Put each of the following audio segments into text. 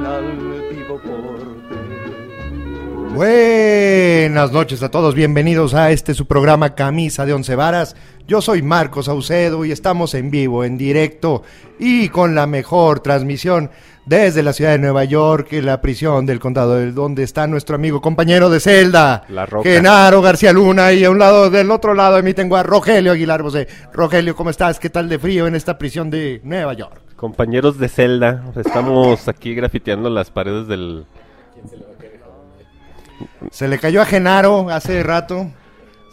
el altivo porte. Buenas noches a todos, bienvenidos a este su programa Camisa de Once Varas. Yo soy Marcos Saucedo y estamos en vivo, en directo y con la mejor transmisión desde la ciudad de Nueva York, la prisión del condado, de donde está nuestro amigo compañero de celda, La Roca. Genaro García Luna, y a un lado, del otro lado de mí tengo a Rogelio Aguilar Bosé. Rogelio, ¿cómo estás? ¿Qué tal de frío en esta prisión de Nueva York? Compañeros de celda, estamos aquí grafiteando las paredes del... Se le cayó a Genaro hace rato.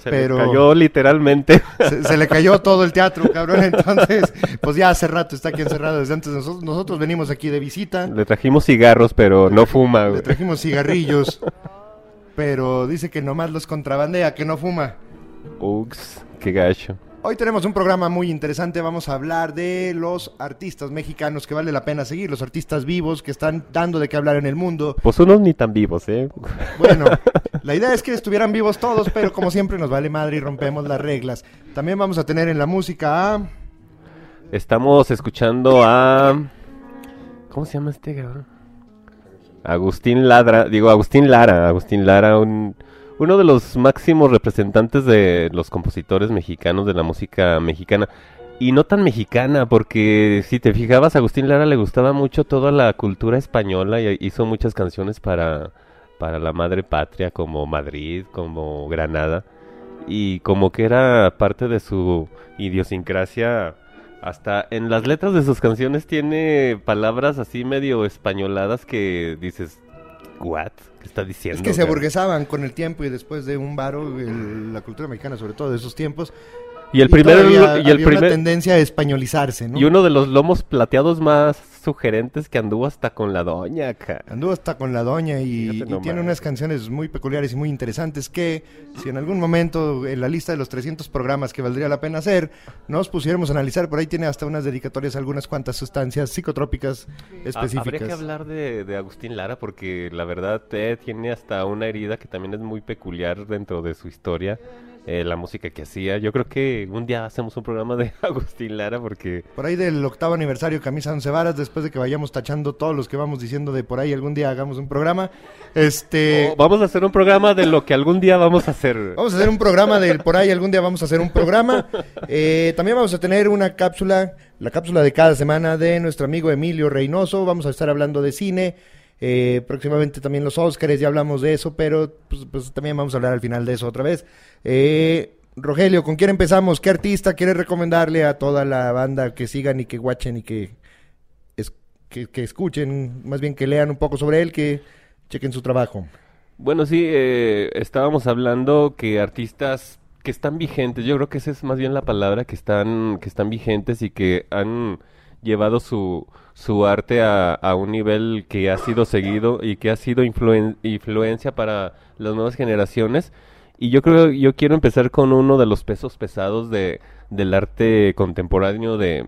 Se Pero- le cayó literalmente. Se, se le cayó todo el teatro, cabrón. Entonces, pues ya hace rato está aquí encerrado. Desde antes nosotros, nosotros venimos aquí de visita. le trajimos cigarros, pero no fuma. Le güey. trajimos cigarrillos. Pero dice que nomás los contrabandea, que no fuma. Ups, qué gacho. Hoy tenemos un programa muy interesante. Vamos a hablar de los artistas mexicanos que vale la pena seguir, los artistas vivos que están dando de qué hablar en el mundo. Pues unos ni tan vivos, ¿eh? Bueno, la idea es que estuvieran vivos todos, pero como siempre nos vale madre y rompemos las reglas. También vamos a tener en la música a... Estamos escuchando a... ¿Cómo se llama este cabrón? Agustín Ladra, digo Agustín Lara, Agustín Lara, un, uno de los máximos representantes de los compositores mexicanos de la música mexicana. Y no tan mexicana, porque si te fijabas, a Agustín Lara le gustaba mucho toda la cultura española y hizo muchas canciones para, para la madre patria, como Madrid, como Granada. Y como que era parte de su idiosincrasia, hasta en las letras de sus canciones tiene palabras así medio españoladas que dices, ¿what? ¿Qué está diciendo? Es que se cabrón?" aburguesaban con el tiempo y después de un varo, el- la cultura mexicana, sobre todo de esos tiempos. Y el primer todavía y el había una primer tendencia a españolizarse, ¿no? y uno de los lomos plateados más sugerentes que anduvo hasta con la doña acá. Anduvo hasta con la doña y, tiene unas canciones muy peculiares y muy interesantes que si en algún momento en la lista de los 300 programas que valdría la pena hacer, nos pusiéramos a analizar, por ahí tiene hasta unas dedicatorias algunas cuantas sustancias psicotrópicas específicas. Habría que hablar de, de Agustín Lara porque la verdad eh, tiene hasta una herida que también es muy peculiar dentro de su historia, eh, la música que hacía. Yo creo que un día hacemos un programa de Agustín Lara porque Por ahí del octavo aniversario Camisa Once Varas, después de que vayamos tachando todos los que vamos diciendo de por ahí algún día hagamos un programa, este... Vamos a hacer un programa de lo que algún día vamos a hacer. Vamos a hacer un programa del por ahí, algún día vamos a hacer un programa. Eh, también vamos a tener una cápsula, la cápsula de cada semana de nuestro amigo Emilio Reynoso. Vamos a estar hablando de cine. Eh, próximamente también los Óscares, ya hablamos de eso, pero pues, pues, también vamos a hablar al final de eso otra vez. Eh, Rogelio, ¿con quién empezamos? ¿Qué artista quieres recomendarle a toda la banda que sigan y que watchen y que, es- que, que escuchen, más bien que lean un poco sobre él, que chequen su trabajo? Bueno, sí, eh, estábamos hablando que artistas que están vigentes, yo creo que esa es más bien la palabra, que están, que están vigentes y que han llevado su, su arte a, a un nivel que ha sido seguido y que ha sido influen- influencia para las nuevas generaciones. Y yo creo, yo quiero empezar con uno de los pesos pesados de, del arte contemporáneo, de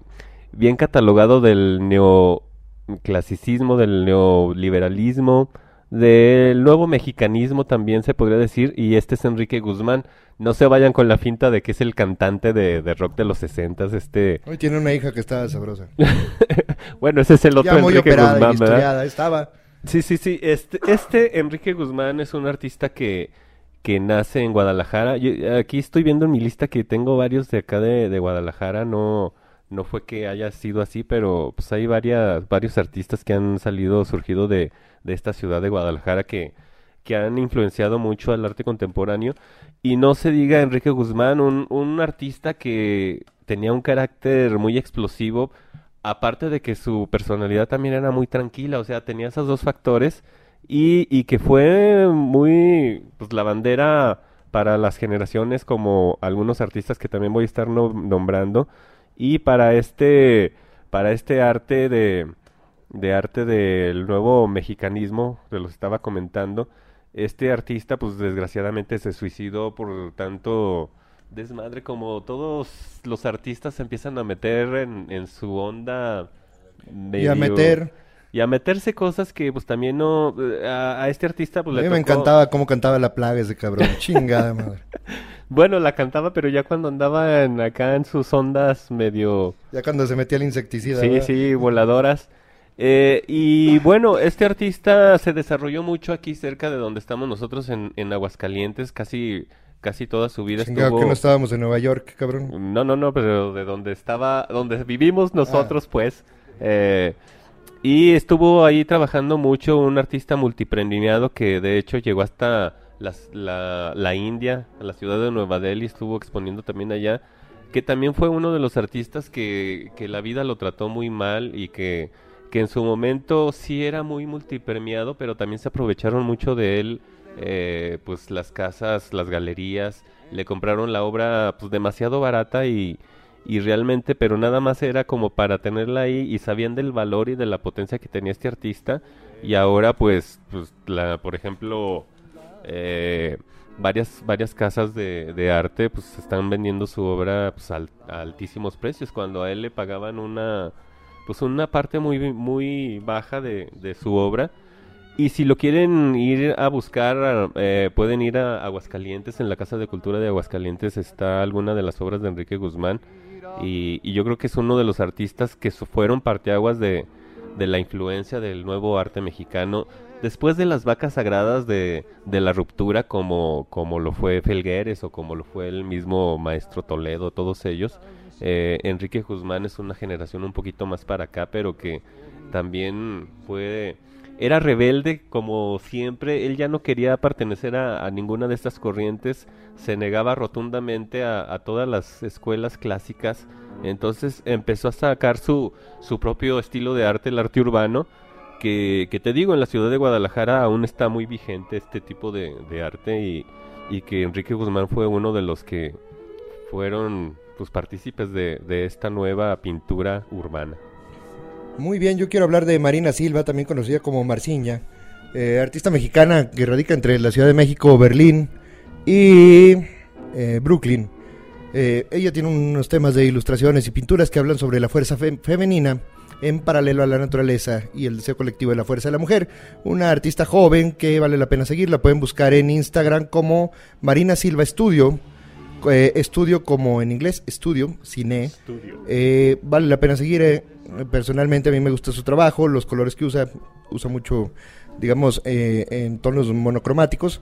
bien catalogado del neoclasicismo, del neoliberalismo, del nuevo mexicanismo también se podría decir, y este es Enrique Guzmán. No se vayan con la finta de que es el cantante de, de rock de los sesentas, este... Hoy tiene una hija que está sabrosa. bueno, ese es el otro Ya muy Enrique operada y Guzmán, ¿verdad? estaba. Sí, sí, sí. Este, este Enrique Guzmán es un artista que, que nace en Guadalajara. Yo- aquí estoy viendo en mi lista que tengo varios de acá de, de Guadalajara. No, no fue que haya sido así, pero pues hay varias, varios artistas que han salido, surgido de, de esta ciudad de Guadalajara que, que han influenciado mucho al arte contemporáneo. Y no se diga Enrique Guzmán, un, un artista que tenía un carácter muy explosivo, aparte de que su personalidad también era muy tranquila, o sea, tenía esos dos factores y, y que fue muy, pues la bandera para las generaciones como algunos artistas que también voy a estar no- nombrando y para este, para este arte de, de arte del nuevo mexicanismo, que los estaba comentando, este artista pues desgraciadamente se suicidó por tanto desmadre como todos los artistas se empiezan a meter en, en su onda Y a meter. Y a meterse cosas que pues también no a, a este artista pues A le mí me tocó- encantaba cómo cantaba la plaga ese cabrón. Chingada madre. bueno la cantaba pero ya cuando andaba en, acá en sus ondas medio Ya cuando se metía el insecticida. sí ¿verdad? sí voladoras Eh, y bueno, este artista se desarrolló mucho aquí cerca de donde estamos nosotros en, en Aguascalientes, casi casi toda su vida Chingado, estuvo... que no estábamos en Nueva York, cabrón. No, no, no, pero de donde estaba, donde vivimos nosotros, pues. eh, y estuvo ahí trabajando mucho un artista multipremiado que de hecho llegó hasta la, la India, a la ciudad de Nueva Delhi, estuvo exponiendo también allá, que también fue uno de los artistas que, que la vida lo trató muy mal y que, que en su momento sí era muy multipremiado, pero también se aprovecharon mucho de él, eh, pues las casas, las galerías, le compraron la obra pues demasiado barata y, y realmente, pero nada más era como para tenerla ahí y sabían del valor y de la potencia que tenía este artista. Y ahora pues, pues la, por ejemplo, eh, varias, varias casas de, de arte pues están vendiendo su obra pues, al- a altísimos precios. Cuando a él le pagaban una pues una parte muy muy baja de, de su obra. Y si lo quieren ir a buscar eh, pueden ir a Aguascalientes. En la Casa de Cultura de Aguascalientes está alguna de las obras de Enrique Guzmán y, y yo creo que es uno de los artistas que fueron parteaguas de, de la influencia del nuevo arte mexicano después de las vacas sagradas de, de la ruptura como, como lo fue Felgueres o como lo fue el mismo maestro Toledo, todos ellos. eh, Enrique Guzmán es una generación un poquito más para acá, pero que también fue... Era rebelde como siempre, él ya no quería pertenecer a, ninguna de estas corrientes, se negaba rotundamente a, todas las escuelas clásicas, entonces empezó a sacar su, su propio estilo de arte, el arte urbano, que, que te digo, en la ciudad de Guadalajara aún está muy vigente este tipo de, de arte y, y que Enrique Guzmán fue uno de los que fueron pues partícipes de, de esta nueva pintura urbana. Muy bien, yo quiero hablar de Marina Silva, también conocida como Marciña, eh, artista mexicana que radica entre la Ciudad de México, Berlín y eh, Brooklyn. Eh, ella tiene unos temas de ilustraciones y pinturas que hablan sobre la fuerza fe- femenina en paralelo a la naturaleza y el deseo colectivo de la fuerza de la mujer. Una artista joven que vale la pena seguir, la pueden buscar en Instagram como Marina Silva Studio, eh, estudio como en inglés, estudio, cine. Eh, vale la pena seguir. Personalmente a mí me gusta su trabajo, los colores que usa, usa mucho, digamos, eh, en tonos monocromáticos.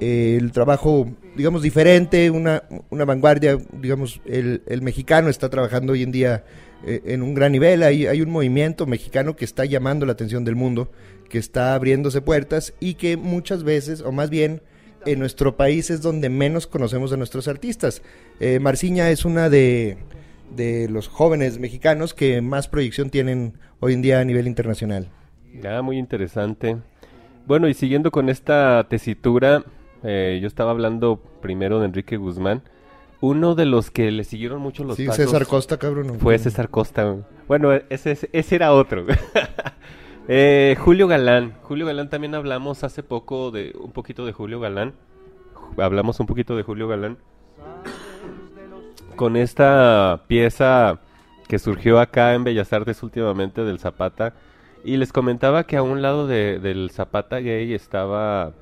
Eh, el trabajo, digamos, diferente, una, una vanguardia, digamos, el, el mexicano está trabajando hoy en día eh, en un gran nivel. Hay, hay un movimiento mexicano que está llamando la atención del mundo, que está abriéndose puertas y que muchas veces, o más bien, en nuestro país es donde menos conocemos a nuestros artistas. Marciña es una de, de los jóvenes mexicanos que más proyección tienen hoy en día a nivel internacional. Ah, muy interesante. Bueno, y siguiendo con esta tesitura, eh, yo estaba hablando primero de Enrique Guzmán. Uno de los que le siguieron mucho los Sí, pasos César Costa, cabrón. ¿o fue? César Costa. Bueno, ese, ese- era otro. Eh, Julio Galán. Julio Galán también hablamos hace poco de un poquito de Julio Galán. Hablamos un poquito de Julio Galán. Con esta pieza que surgió acá en Bellas Artes últimamente del Zapata. Y les comentaba que a un lado de- del Zapata gay estaba...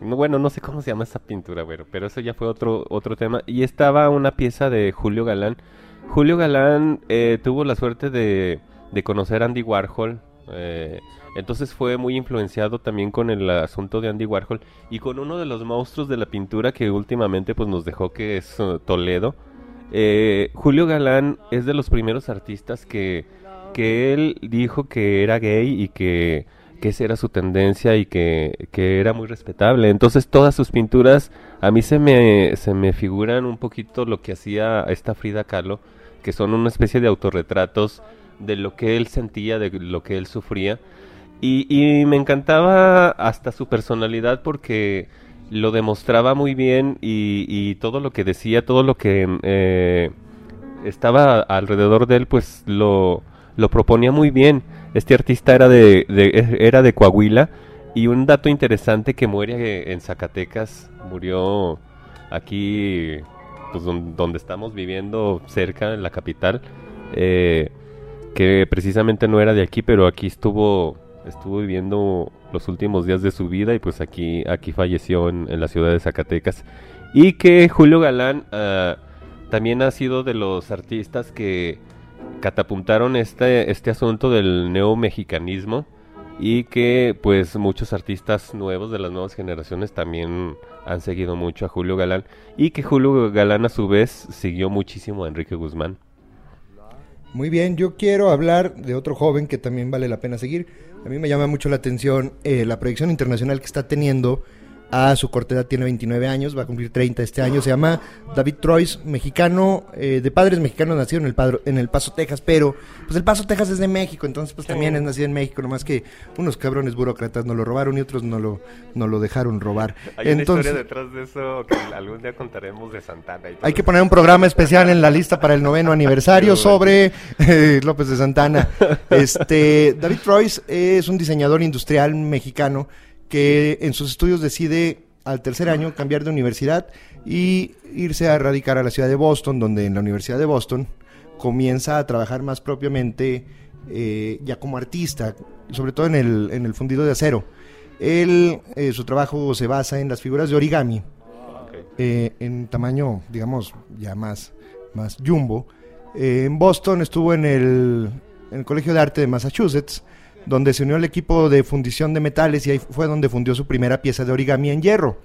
no, bueno, no sé cómo se llama esa pintura, bueno, pero eso ya fue otro, otro tema. Y estaba una pieza de Julio Galán. Julio Galán eh, tuvo la suerte de, de conocer a Andy Warhol. eh, entonces fue muy influenciado también con el asunto de Andy Warhol y con uno de los monstruos de la pintura que últimamente pues nos dejó que es eh, Toledo. Eh, Julio Galán es de los primeros artistas que, que él dijo que era gay y que, que esa era su tendencia y que, que era muy respetable. Entonces todas sus pinturas a mí se me, se me figuran un poquito lo que hacía esta Frida Kahlo, que son una especie de autorretratos de lo que él sentía, de lo que él sufría. Y, y me encantaba hasta su personalidad porque lo demostraba muy bien y, todo lo que decía, todo lo que eh, estaba alrededor de él, pues lo, lo proponía muy bien. Este artista era de, era de Coahuila y un dato interesante que muere en Zacatecas, murió aquí pues, don- donde estamos viviendo, cerca, en la capital, eh, que precisamente no era de aquí, pero aquí estuvo, estuvo viviendo los últimos días de su vida y pues aquí, aquí falleció en, la ciudad de Zacatecas. Y que Julio Galán ah, también ha sido de los artistas que, catapultaron este, este asunto del neomexicanismo y que pues muchos artistas nuevos de las nuevas generaciones también han seguido mucho a Julio Galán y que Julio Galán a su vez siguió muchísimo a Enrique Guzmán. Muy bien, yo quiero hablar de otro joven que también vale la pena seguir. A mí me llama mucho la atención eh, la proyección internacional que está teniendo a su corta edad, tiene 29 años, va a cumplir 30 este año. Se llama David Troyes, mexicano, eh, de padres mexicanos, nacido en el, padro, en el Paso, Texas, pero pues el Paso, Texas es de México, entonces pues también es nacido en México, nomás que unos cabrones burócratas no lo robaron y otros no lo, no lo dejaron robar. Hay entonces, una historia detrás de eso que algún día contaremos de Santana. Y hay que poner un programa especial en la lista para el noveno aniversario sobre eh, López de Santana. Este, David Troyes es un diseñador industrial mexicano que en sus estudios decide al tercer año cambiar de universidad y irse a radicar a la ciudad de Boston, donde en la Universidad de Boston comienza a trabajar más propiamente eh, ya como artista, sobre todo en el, en el fundido de acero. Él, eh, su trabajo se basa en las figuras de origami, eh, en tamaño, digamos, ya más, más jumbo. Eh, en Boston estuvo en el, en el Colegio de Arte de Massachusetts, donde se unió al equipo de fundición de metales y ahí fue donde fundió su primera pieza de origami en hierro,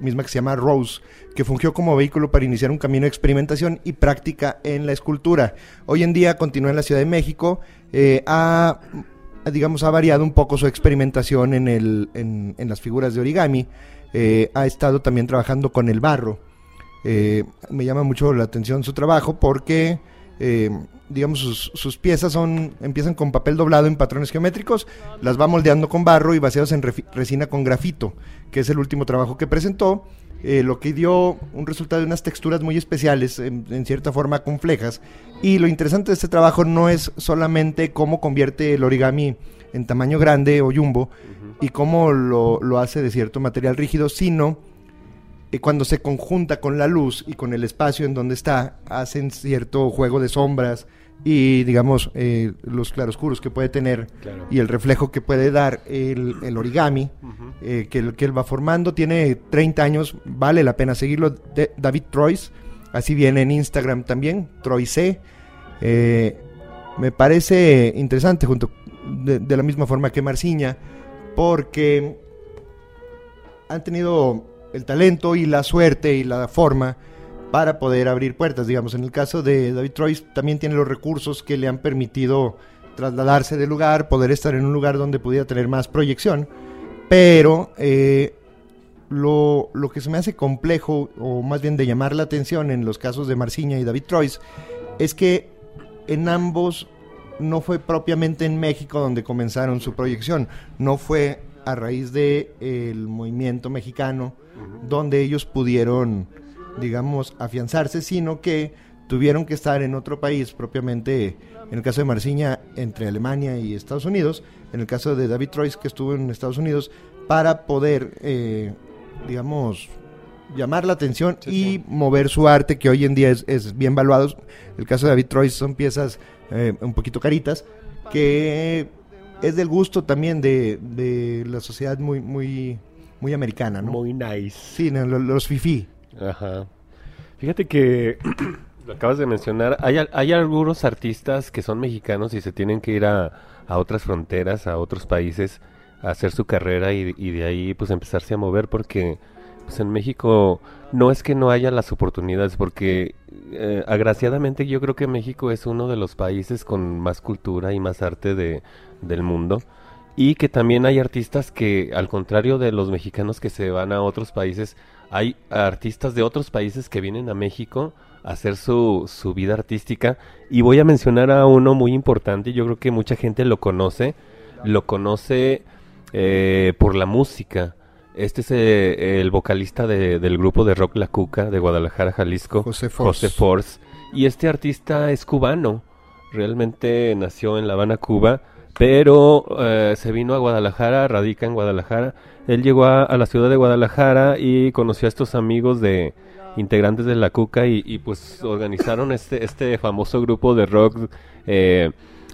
misma que se llama Rose, que fungió como vehículo para iniciar un camino de experimentación y práctica en la escultura. Hoy en día continúa en la Ciudad de México, eh, ha, digamos, ha variado un poco su experimentación en, el, en, las figuras de origami, eh, ha estado también trabajando con el barro. Eh, me llama mucho la atención su trabajo porque eh, digamos, sus, sus, piezas son empiezan con papel doblado en patrones geométricos, las va moldeando con barro y vaciados en resina con grafito, que es el último trabajo que presentó, eh, lo que dio un resultado de unas texturas muy especiales, en, en, cierta forma complejas. Y lo interesante de este trabajo no es solamente cómo convierte el origami en tamaño grande o jumbo uh -huh. y cómo lo, lo hace de cierto material rígido, sino cuando se conjunta con la luz y con el espacio en donde está, hacen cierto juego de sombras y, digamos, eh, los claroscuros que puede tener claro. y el reflejo que puede dar el, el origami uh -huh. eh, que, que, él va formando. Tiene 30 años, vale la pena seguirlo. De, David Troyes, así viene en Instagram también, Troyce. Eh, me parece interesante, junto de, de la misma forma que Marciña, porque han tenido el talento y la suerte y la forma para poder abrir puertas. Digamos, en el caso de David Troyes también tiene los recursos que le han permitido trasladarse de lugar, poder estar en un lugar donde pudiera tener más proyección, pero eh, lo, lo, que se me hace complejo, o más bien de llamar la atención en los casos de Marciña y David Troyes, es que en ambos no fue propiamente en México donde comenzaron su proyección, no fue a raíz del de, movimiento mexicano, uh -huh. donde ellos pudieron, digamos, afianzarse, sino que tuvieron que estar en otro país, propiamente en el caso de Marciña, entre Alemania y Estados Unidos, en el caso de David Troyes, que estuvo en Estados Unidos, para poder, eh, digamos, llamar la atención sí, y sí. mover su arte, que hoy en día es, es, bien valuado. El caso de David Troyes son piezas eh, un poquito caritas, que es del gusto también de, de la sociedad muy, muy, muy americana, ¿no? Muy nice. Sí, no, los, los fifi. Ajá. Fíjate que lo acabas de mencionar, hay, hay algunos artistas que son mexicanos y se tienen que ir a, a otras fronteras, a otros países, a hacer su carrera y, y, de ahí pues empezarse a mover porque pues en México no es que no haya las oportunidades, porque eh, agraciadamente yo creo que México es uno de los países con más cultura y más arte de, del mundo y que también hay artistas que al contrario de los mexicanos que se van a otros países, hay artistas de otros países que vienen a México a hacer su, su vida artística y voy a mencionar a uno muy importante, yo creo que mucha gente lo conoce, lo conoce eh, por la música. Este es eh, el vocalista de, del grupo de rock La Cuca de Guadalajara, Jalisco, José Force. José Force. Y este artista es cubano, realmente nació en La Habana, Cuba, pero eh, se vino a Guadalajara, radica en Guadalajara. Él llegó a, a, la ciudad de Guadalajara y conoció a estos amigos de integrantes de La Cuca y, y pues organizaron este, este famoso grupo de rock. Eh,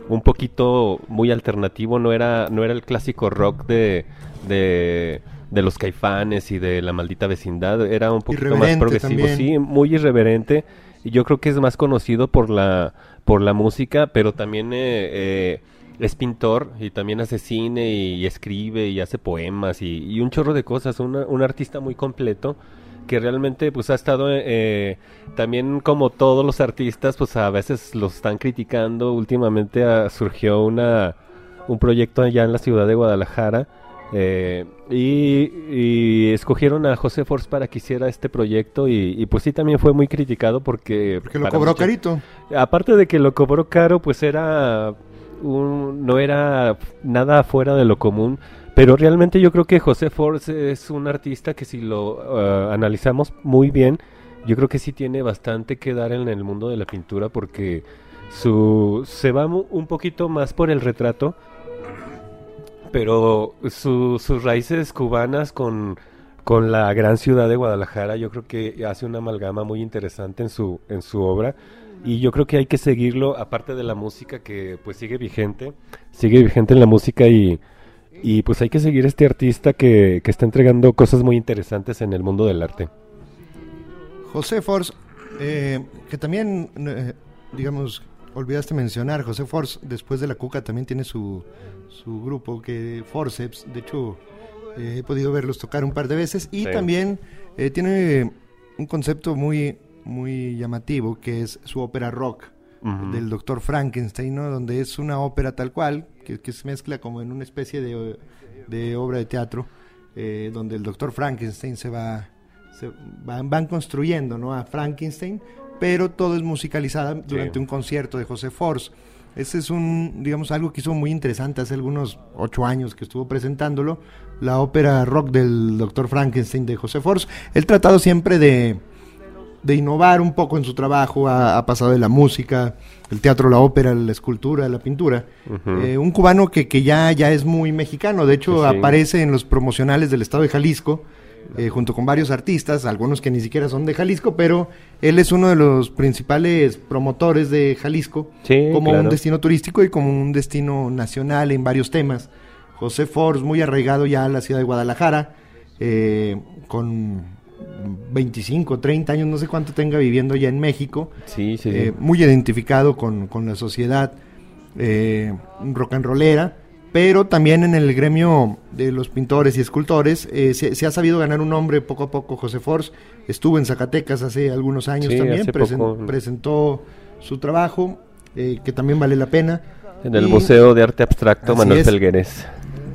un poquito muy alternativo, no era, no era el clásico rock de, de, de los caifanes y de la maldita vecindad, era un poquito más progresivo, también. sí, muy irreverente. yo creo que es más conocido por la, por la música, pero también eh, eh, es pintor y también hace cine y, escribe y hace poemas y, y un chorro de cosas, una- un artista muy completo que realmente pues ha estado eh, también como todos los artistas pues a veces los están criticando últimamente ah, surgió una un proyecto allá en la ciudad de Guadalajara eh, y, y escogieron a José Force para que hiciera este proyecto y, y, pues sí también fue muy criticado porque Porque lo cobró mucha- carito. aparte de que lo cobró caro, pues era un- no era nada fuera de lo común. Pero realmente yo creo que José Force es un artista que si lo eh, analizamos muy bien, yo creo que sí tiene bastante que dar en el mundo de la pintura porque su se va un poquito más por el retrato, pero su- sus raíces cubanas con, con la gran ciudad de Guadalajara, yo creo que hace una amalgama muy interesante en su, en su obra. Y yo creo que hay que seguirlo, aparte de la música que pues sigue vigente, sigue vigente en la música y, y pues hay que seguir este artista que, que está entregando cosas muy interesantes en el mundo del arte. José Force, eh, que también, eh, digamos, olvidaste mencionar, José Force, después de la Cuca, también tiene su, su grupo, que Forceps, de hecho, eh, he podido verlos tocar un par de veces, y Sí. también eh, tiene un concepto muy, muy llamativo, que es su ópera rock, del doctor Frankenstein, ¿no? Donde es una ópera tal cual, que, que se mezcla como en una especie de, de obra de teatro, eh, donde el doctor Frankenstein se va, se van, van construyendo, ¿no? A Frankenstein, pero todo es musicalizada durante un concierto de José Force. Ese es un, digamos, algo que hizo muy interesante hace algunos ocho años que estuvo presentándolo, la ópera rock del doctor Frankenstein de José Force. Él tratado siempre de, de innovar un poco en su trabajo, ha, ha pasado de la música, el teatro, la ópera, la escultura, la pintura. Eh, un cubano que, que ya, ya es muy mexicano, de hecho Sí, sí. aparece en los promocionales del estado de Jalisco, eh, junto con varios artistas, algunos que ni siquiera son de Jalisco, pero él es uno de los principales promotores de Jalisco Sí, como claro. un destino turístico y como un destino nacional en varios temas. José Force, muy arraigado ya a la ciudad de Guadalajara, eh, con 25, 30 años, no sé cuánto tenga viviendo ya en México, Sí, sí, eh, muy identificado con, con la sociedad rock and rollera, pero también en el gremio de los pintores y escultores eh, se, se ha sabido ganar un nombre poco a poco. José Force estuvo en Zacatecas hace algunos años Sí, también, presen- presentó su trabajo, eh, que también vale la pena. en el y- Museo de Arte Abstracto Manuel es. Pelgueres.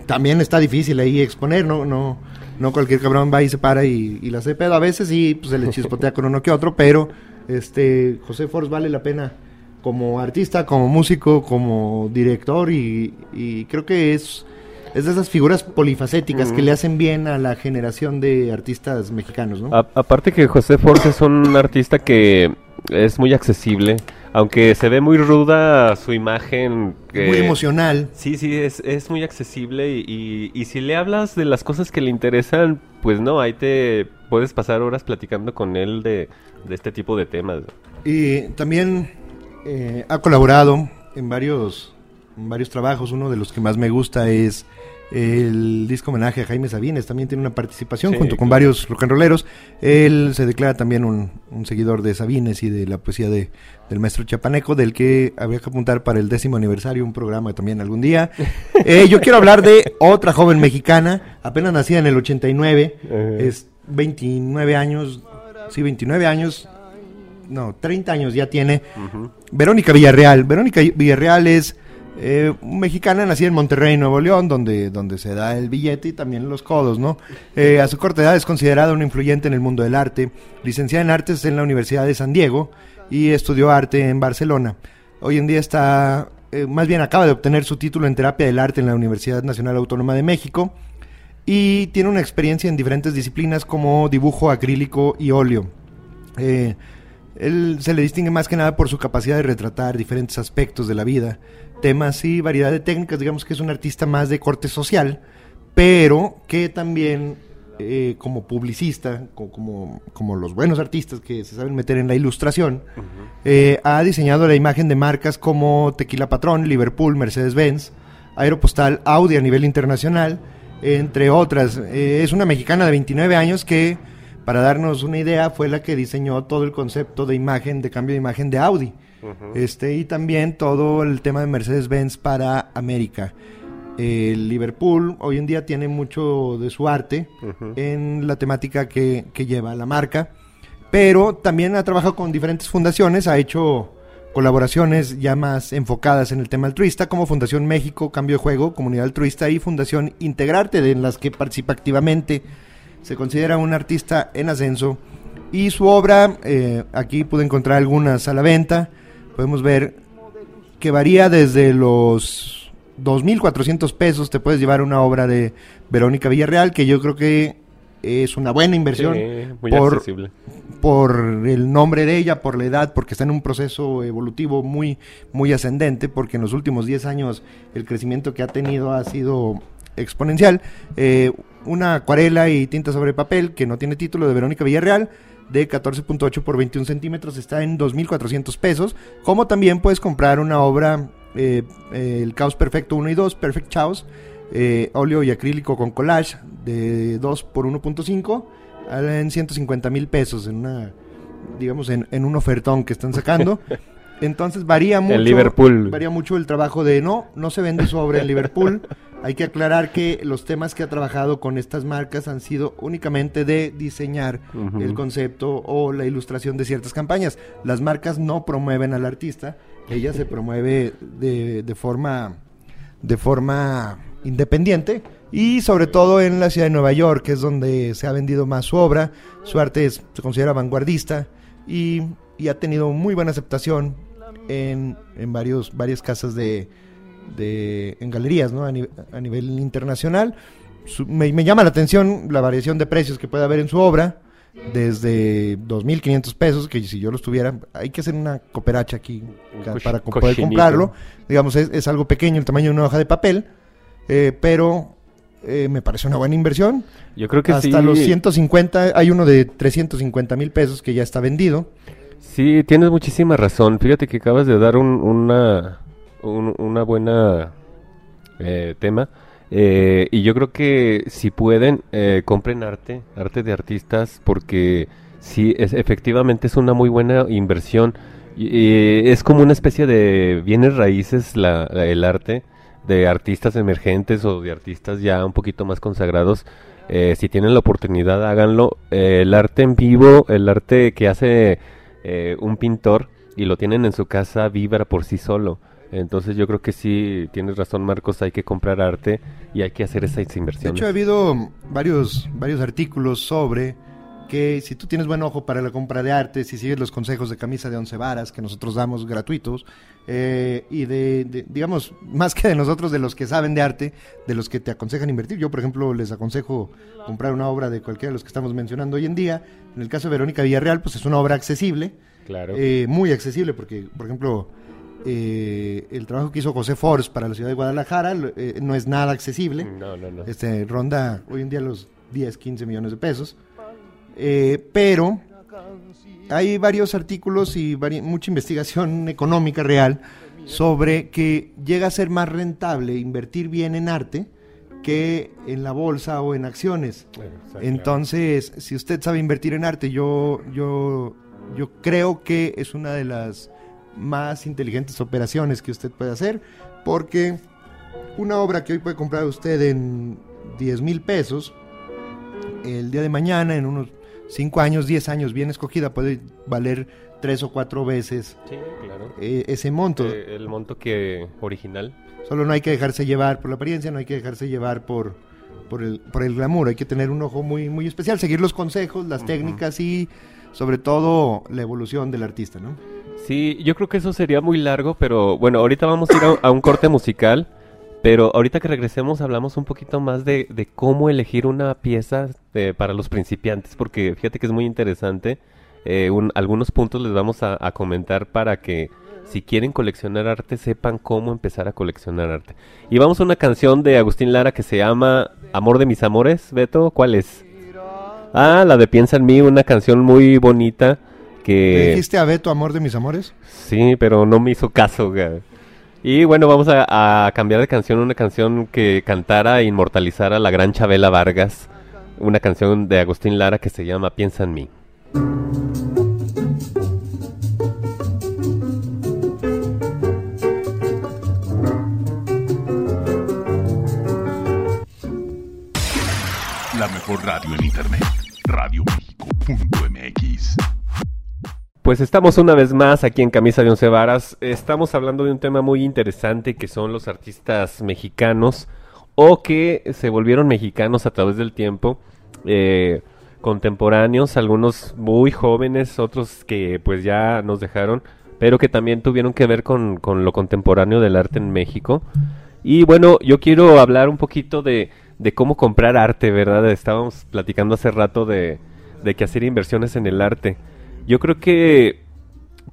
también está difícil ahí exponer, ¿no? No, no cualquier cabrón va y se para y, y la hace pedo. A veces sí, pues se le chispotea con uno que otro, pero este José Force vale la pena como artista, como músico, como director y, y creo que es, es de esas figuras polifacéticas que le hacen bien a la generación de artistas mexicanos, ¿no? A- aparte que José Force es un artista que es muy accesible, aunque se ve muy ruda su imagen. que- Muy emocional. Sí, sí, es, es muy accesible y, y- y si le hablas de las cosas que le interesan, pues no, ahí te puedes pasar horas platicando con él de, de este tipo de temas. Y también eh, ha colaborado en varios, en varios trabajos. Uno de los que más me gusta es el disco homenaje a Jaime Sabines. También tiene una participación Sí, junto con claro. varios rock and rolleros. Él se declara también un, un seguidor de Sabines y de la poesía de, del maestro Chapaneco, del que habría que apuntar para el décimo aniversario, un programa también algún día. Eh, yo quiero hablar de otra joven mexicana, apenas nacida en el 89, Ajá. es 29 años, sí, 29 años, no, 30 años ya tiene. Verónica Villarreal. Verónica Villarreal es eh, mexicana, nacida en Monterrey, Nuevo León, donde, donde se da el billete y también los codos, ¿no? Eh, a su corta edad es considerada una influyente en el mundo del arte. Licenciada en artes en la Universidad de San Diego y estudió arte en Barcelona. Hoy en día está, eh, más bien acaba de obtener su título en terapia del arte en la Universidad Nacional Autónoma de México y tiene una experiencia en diferentes disciplinas como dibujo acrílico y óleo. Eh, él se le distingue más que nada por su capacidad de retratar diferentes aspectos de la vida, temas y variedad de técnicas. Digamos que es un artista más de corte social, pero que también eh, como publicista, co- como, como los buenos artistas que se saben meter en la ilustración, eh, ha diseñado la imagen de marcas como Tequila Patrón, Liverpool, Mercedes-Benz, Aeropostal, Audi a nivel internacional, entre otras. Eh, es una mexicana de 29 años que para darnos una idea, fue la que diseñó todo el concepto de imagen, de cambio de imagen de Audi. Este, y también todo el tema de Mercedes-Benz para América. El Liverpool hoy en día tiene mucho de su arte en la temática que, que lleva la marca, pero también ha trabajado con diferentes fundaciones, ha hecho colaboraciones ya más enfocadas en el tema altruista, como Fundación México, Cambio de Juego, Comunidad Altruista y Fundación Integrarte, en las que participa activamente. Se considera un artista en ascenso y su obra, eh, aquí pude encontrar algunas a la venta, podemos ver que varía desde los 2.400 pesos, te puedes llevar una obra de Verónica Villarreal, que yo creo que es una buena inversión Sí, muy por, accesible. por el nombre de ella, por la edad, porque está en un proceso evolutivo muy, muy ascendente, porque en los últimos 10 años el crecimiento que ha tenido ha sido exponencial. Eh, una acuarela y tinta sobre papel que no tiene título de Verónica Villarreal de 14.8 por 21 centímetros está en 2.400 pesos, como también puedes comprar una obra, eh, eh, El Caos Perfecto 1 y 2, Perfect Chaos, óleo y acrílico con collage de 2 por 1.5 en 150 mil pesos en una digamos en, en un ofertón que están sacando entonces varía mucho Liverpool. varía mucho el trabajo de no no se vende su obra en Liverpool hay que aclarar que los temas que ha trabajado con estas marcas han sido únicamente de diseñar el concepto o la ilustración de ciertas campañas las marcas no promueven al artista ella se promueve de, de forma de forma independiente y sobre todo en la ciudad de Nueva York, que es donde se ha vendido más su obra. Su arte es- se considera vanguardista y, y ha tenido muy buena aceptación en, en varios, varias casas de, de- en galerías ¿no? a, ni- a nivel internacional. Su- me, me llama la atención la variación de precios que puede haber en su obra, desde 2.500 pesos, que si yo los tuviera, hay que hacer una cooperacha aquí para co- poder comprarlo. Digamos, es, es algo pequeño, el tamaño de una hoja de papel, eh, pero eh, me parece una buena inversión. Yo creo que Hasta sí. los 150, hay uno de 350 mil pesos que ya está vendido. Sí, tienes muchísima razón. Fíjate que acabas de dar un, una, un- una buena eh, tema. Eh, y yo creo que si pueden, eh, compren arte, arte de artistas, porque sí, es, efectivamente es una muy buena inversión. Y, es como una especie de bienes raíces la, el arte de artistas emergentes o de artistas ya un poquito más consagrados. Eh, si tienen la oportunidad, háganlo. Eh, el arte en vivo, el arte que hace un pintor y lo tienen en su casa, vibra por sí solo. Entonces yo creo que sí, tienes razón Marcos, hay que comprar arte y hay que hacer esas De inversiones. hecho, ha habido varios, varios artículos sobre que si tú tienes buen ojo para la compra de arte, si sigues los consejos de camisa de once varas que nosotros damos gratuitos, eh, y de, de- digamos, más que de nosotros, de los que saben de arte, de los que te aconsejan invertir. Yo, por ejemplo, les aconsejo comprar una obra de cualquiera de los que estamos mencionando hoy en día. En el caso de Verónica Villarreal, pues es una obra accesible, Claro. eh, muy accesible, porque, por ejemplo, eh, el trabajo que hizo José Force para la ciudad de Guadalajara eh, no es nada accesible. no, no, no. Este, ronda hoy en día los 10, 15 millones de pesos. Eh, pero hay varios artículos y vari- mucha investigación económica real sobre que llega a ser más rentable invertir bien en arte que en la bolsa o en acciones. Entonces, si usted sabe invertir en arte, yo, yo, yo creo que es una de las más inteligentes operaciones que usted puede hacer, porque una obra que hoy puede comprar usted en 10 mil pesos, el día de mañana, en unos 5 años, 10 años bien escogida, puede valer tres o cuatro veces claro. Sí, claro. eh, ese monto. Eh, el monto que original. Solo no hay que dejarse llevar por la apariencia, no hay que dejarse llevar por, por, el, por el glamour. Hay que tener un ojo muy, muy especial, seguir los consejos, las técnicas y sobre todo la evolución del artista, ¿no? Sí, yo creo que eso sería muy largo, pero bueno, ahorita vamos a ir a, un corte musical, pero ahorita que regresemos hablamos un poquito más de, de cómo elegir una pieza eh, para los principiantes, porque fíjate que es muy interesante. Eh, un- algunos puntos les vamos a, a comentar para que si quieren coleccionar arte sepan cómo empezar a coleccionar arte. Y vamos a una canción de Agustín Lara que se llama Amor de mis amores, Beto, ¿cuál es? Ah, la de Piensa en mí, una canción muy bonita ¿Le que... dijiste a Beto, amor de mis amores? Sí, pero no me hizo caso. güey. Y bueno, vamos a, a cambiar de canción, una canción que cantara e inmortalizara la gran Chabela Vargas. una canción de Agustín Lara que se llama Piensa en mí. La mejor radio en internet. Radioméxico.mx. Pues estamos una vez más aquí en Camisa de Once Varas. Estamos hablando de un tema muy interesante que son los artistas mexicanos o que se volvieron mexicanos a través del tiempo. Eh, contemporáneos, algunos muy jóvenes, otros que pues ya nos dejaron, pero que también tuvieron que ver con, con lo contemporáneo del arte en México. Y bueno, yo quiero hablar un poquito de, de cómo comprar arte, ¿verdad? Estábamos platicando hace rato de, de que hacer inversiones en el arte. Yo creo que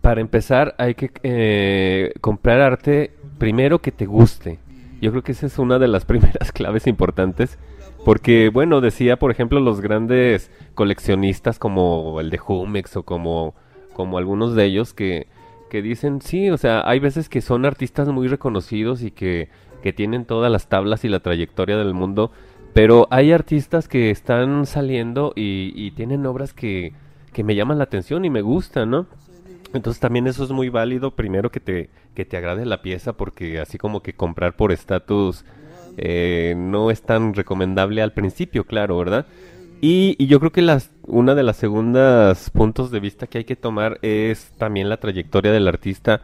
para empezar hay que eh, comprar arte primero que te guste. Yo creo que esa es una de las primeras claves importantes. Porque, bueno, decía, por ejemplo, los grandes coleccionistas como el de Jumex o como, como algunos de ellos que, que dicen, sí, o sea, hay veces que son artistas muy reconocidos y que, que tienen todas las tablas y la trayectoria del mundo, pero hay artistas que están saliendo y, y tienen obras que, que me llaman la atención y me gustan, ¿no? Entonces también eso es muy válido, primero que te, que te agrade la pieza, porque así como que comprar por estatus eh, no es tan recomendable al principio, claro, ¿verdad? Y, y yo creo que las, una de las segundas puntos de vista que hay que tomar es también la trayectoria del artista.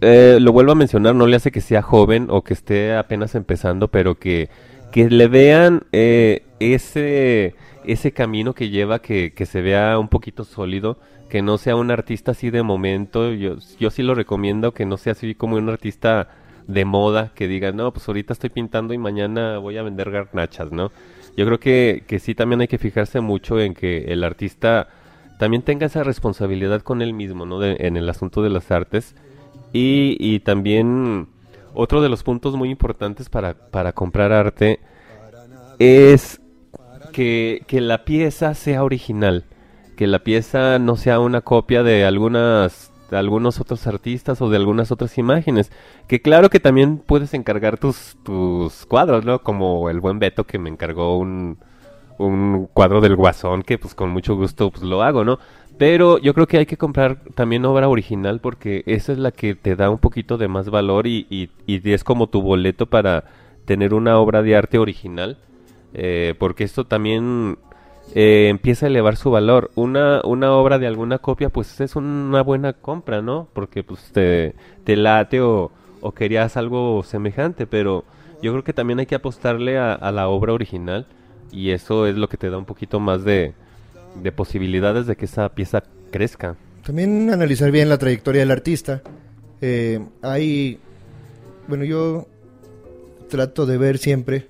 Eh, lo vuelvo a mencionar, no le hace que sea joven o que esté apenas empezando, pero que, que le vean eh, ese, ese camino que lleva, que, que se vea un poquito sólido, que no sea un artista así de momento. Yo, yo sí lo recomiendo, que no sea así como un artista de moda, que diga, no, pues ahorita estoy pintando y mañana voy a vender garnachas, ¿no? Yo creo que, que sí también hay que fijarse mucho en que el artista también tenga esa responsabilidad con él mismo, ¿no? De- en el asunto de las artes. Y, y también otro de los puntos muy importantes para, para comprar arte es que, la pieza sea original, que la pieza no sea una copia de algunas de algunos otros artistas o de algunas otras imágenes, que claro que también puedes encargar tus, tus cuadros, ¿no? Como el buen Beto que me encargó un, un cuadro del Guasón que pues con mucho gusto pues lo hago, ¿no? Pero yo creo que hay que comprar también obra original porque esa es la que te da un poquito de más valor y, y, y es como tu boleto para tener una obra de arte original. Eh, porque esto también eh, empieza a elevar su valor. Una, una obra de alguna copia pues es una buena compra, ¿no? Porque pues te, te late o, o querías algo semejante, pero yo creo que también hay que apostarle a, la obra original y eso es lo que te da un poquito más de, de posibilidades de que esa pieza crezca. También analizar bien la trayectoria del artista. Eh, hay, bueno, yo trato de ver siempre,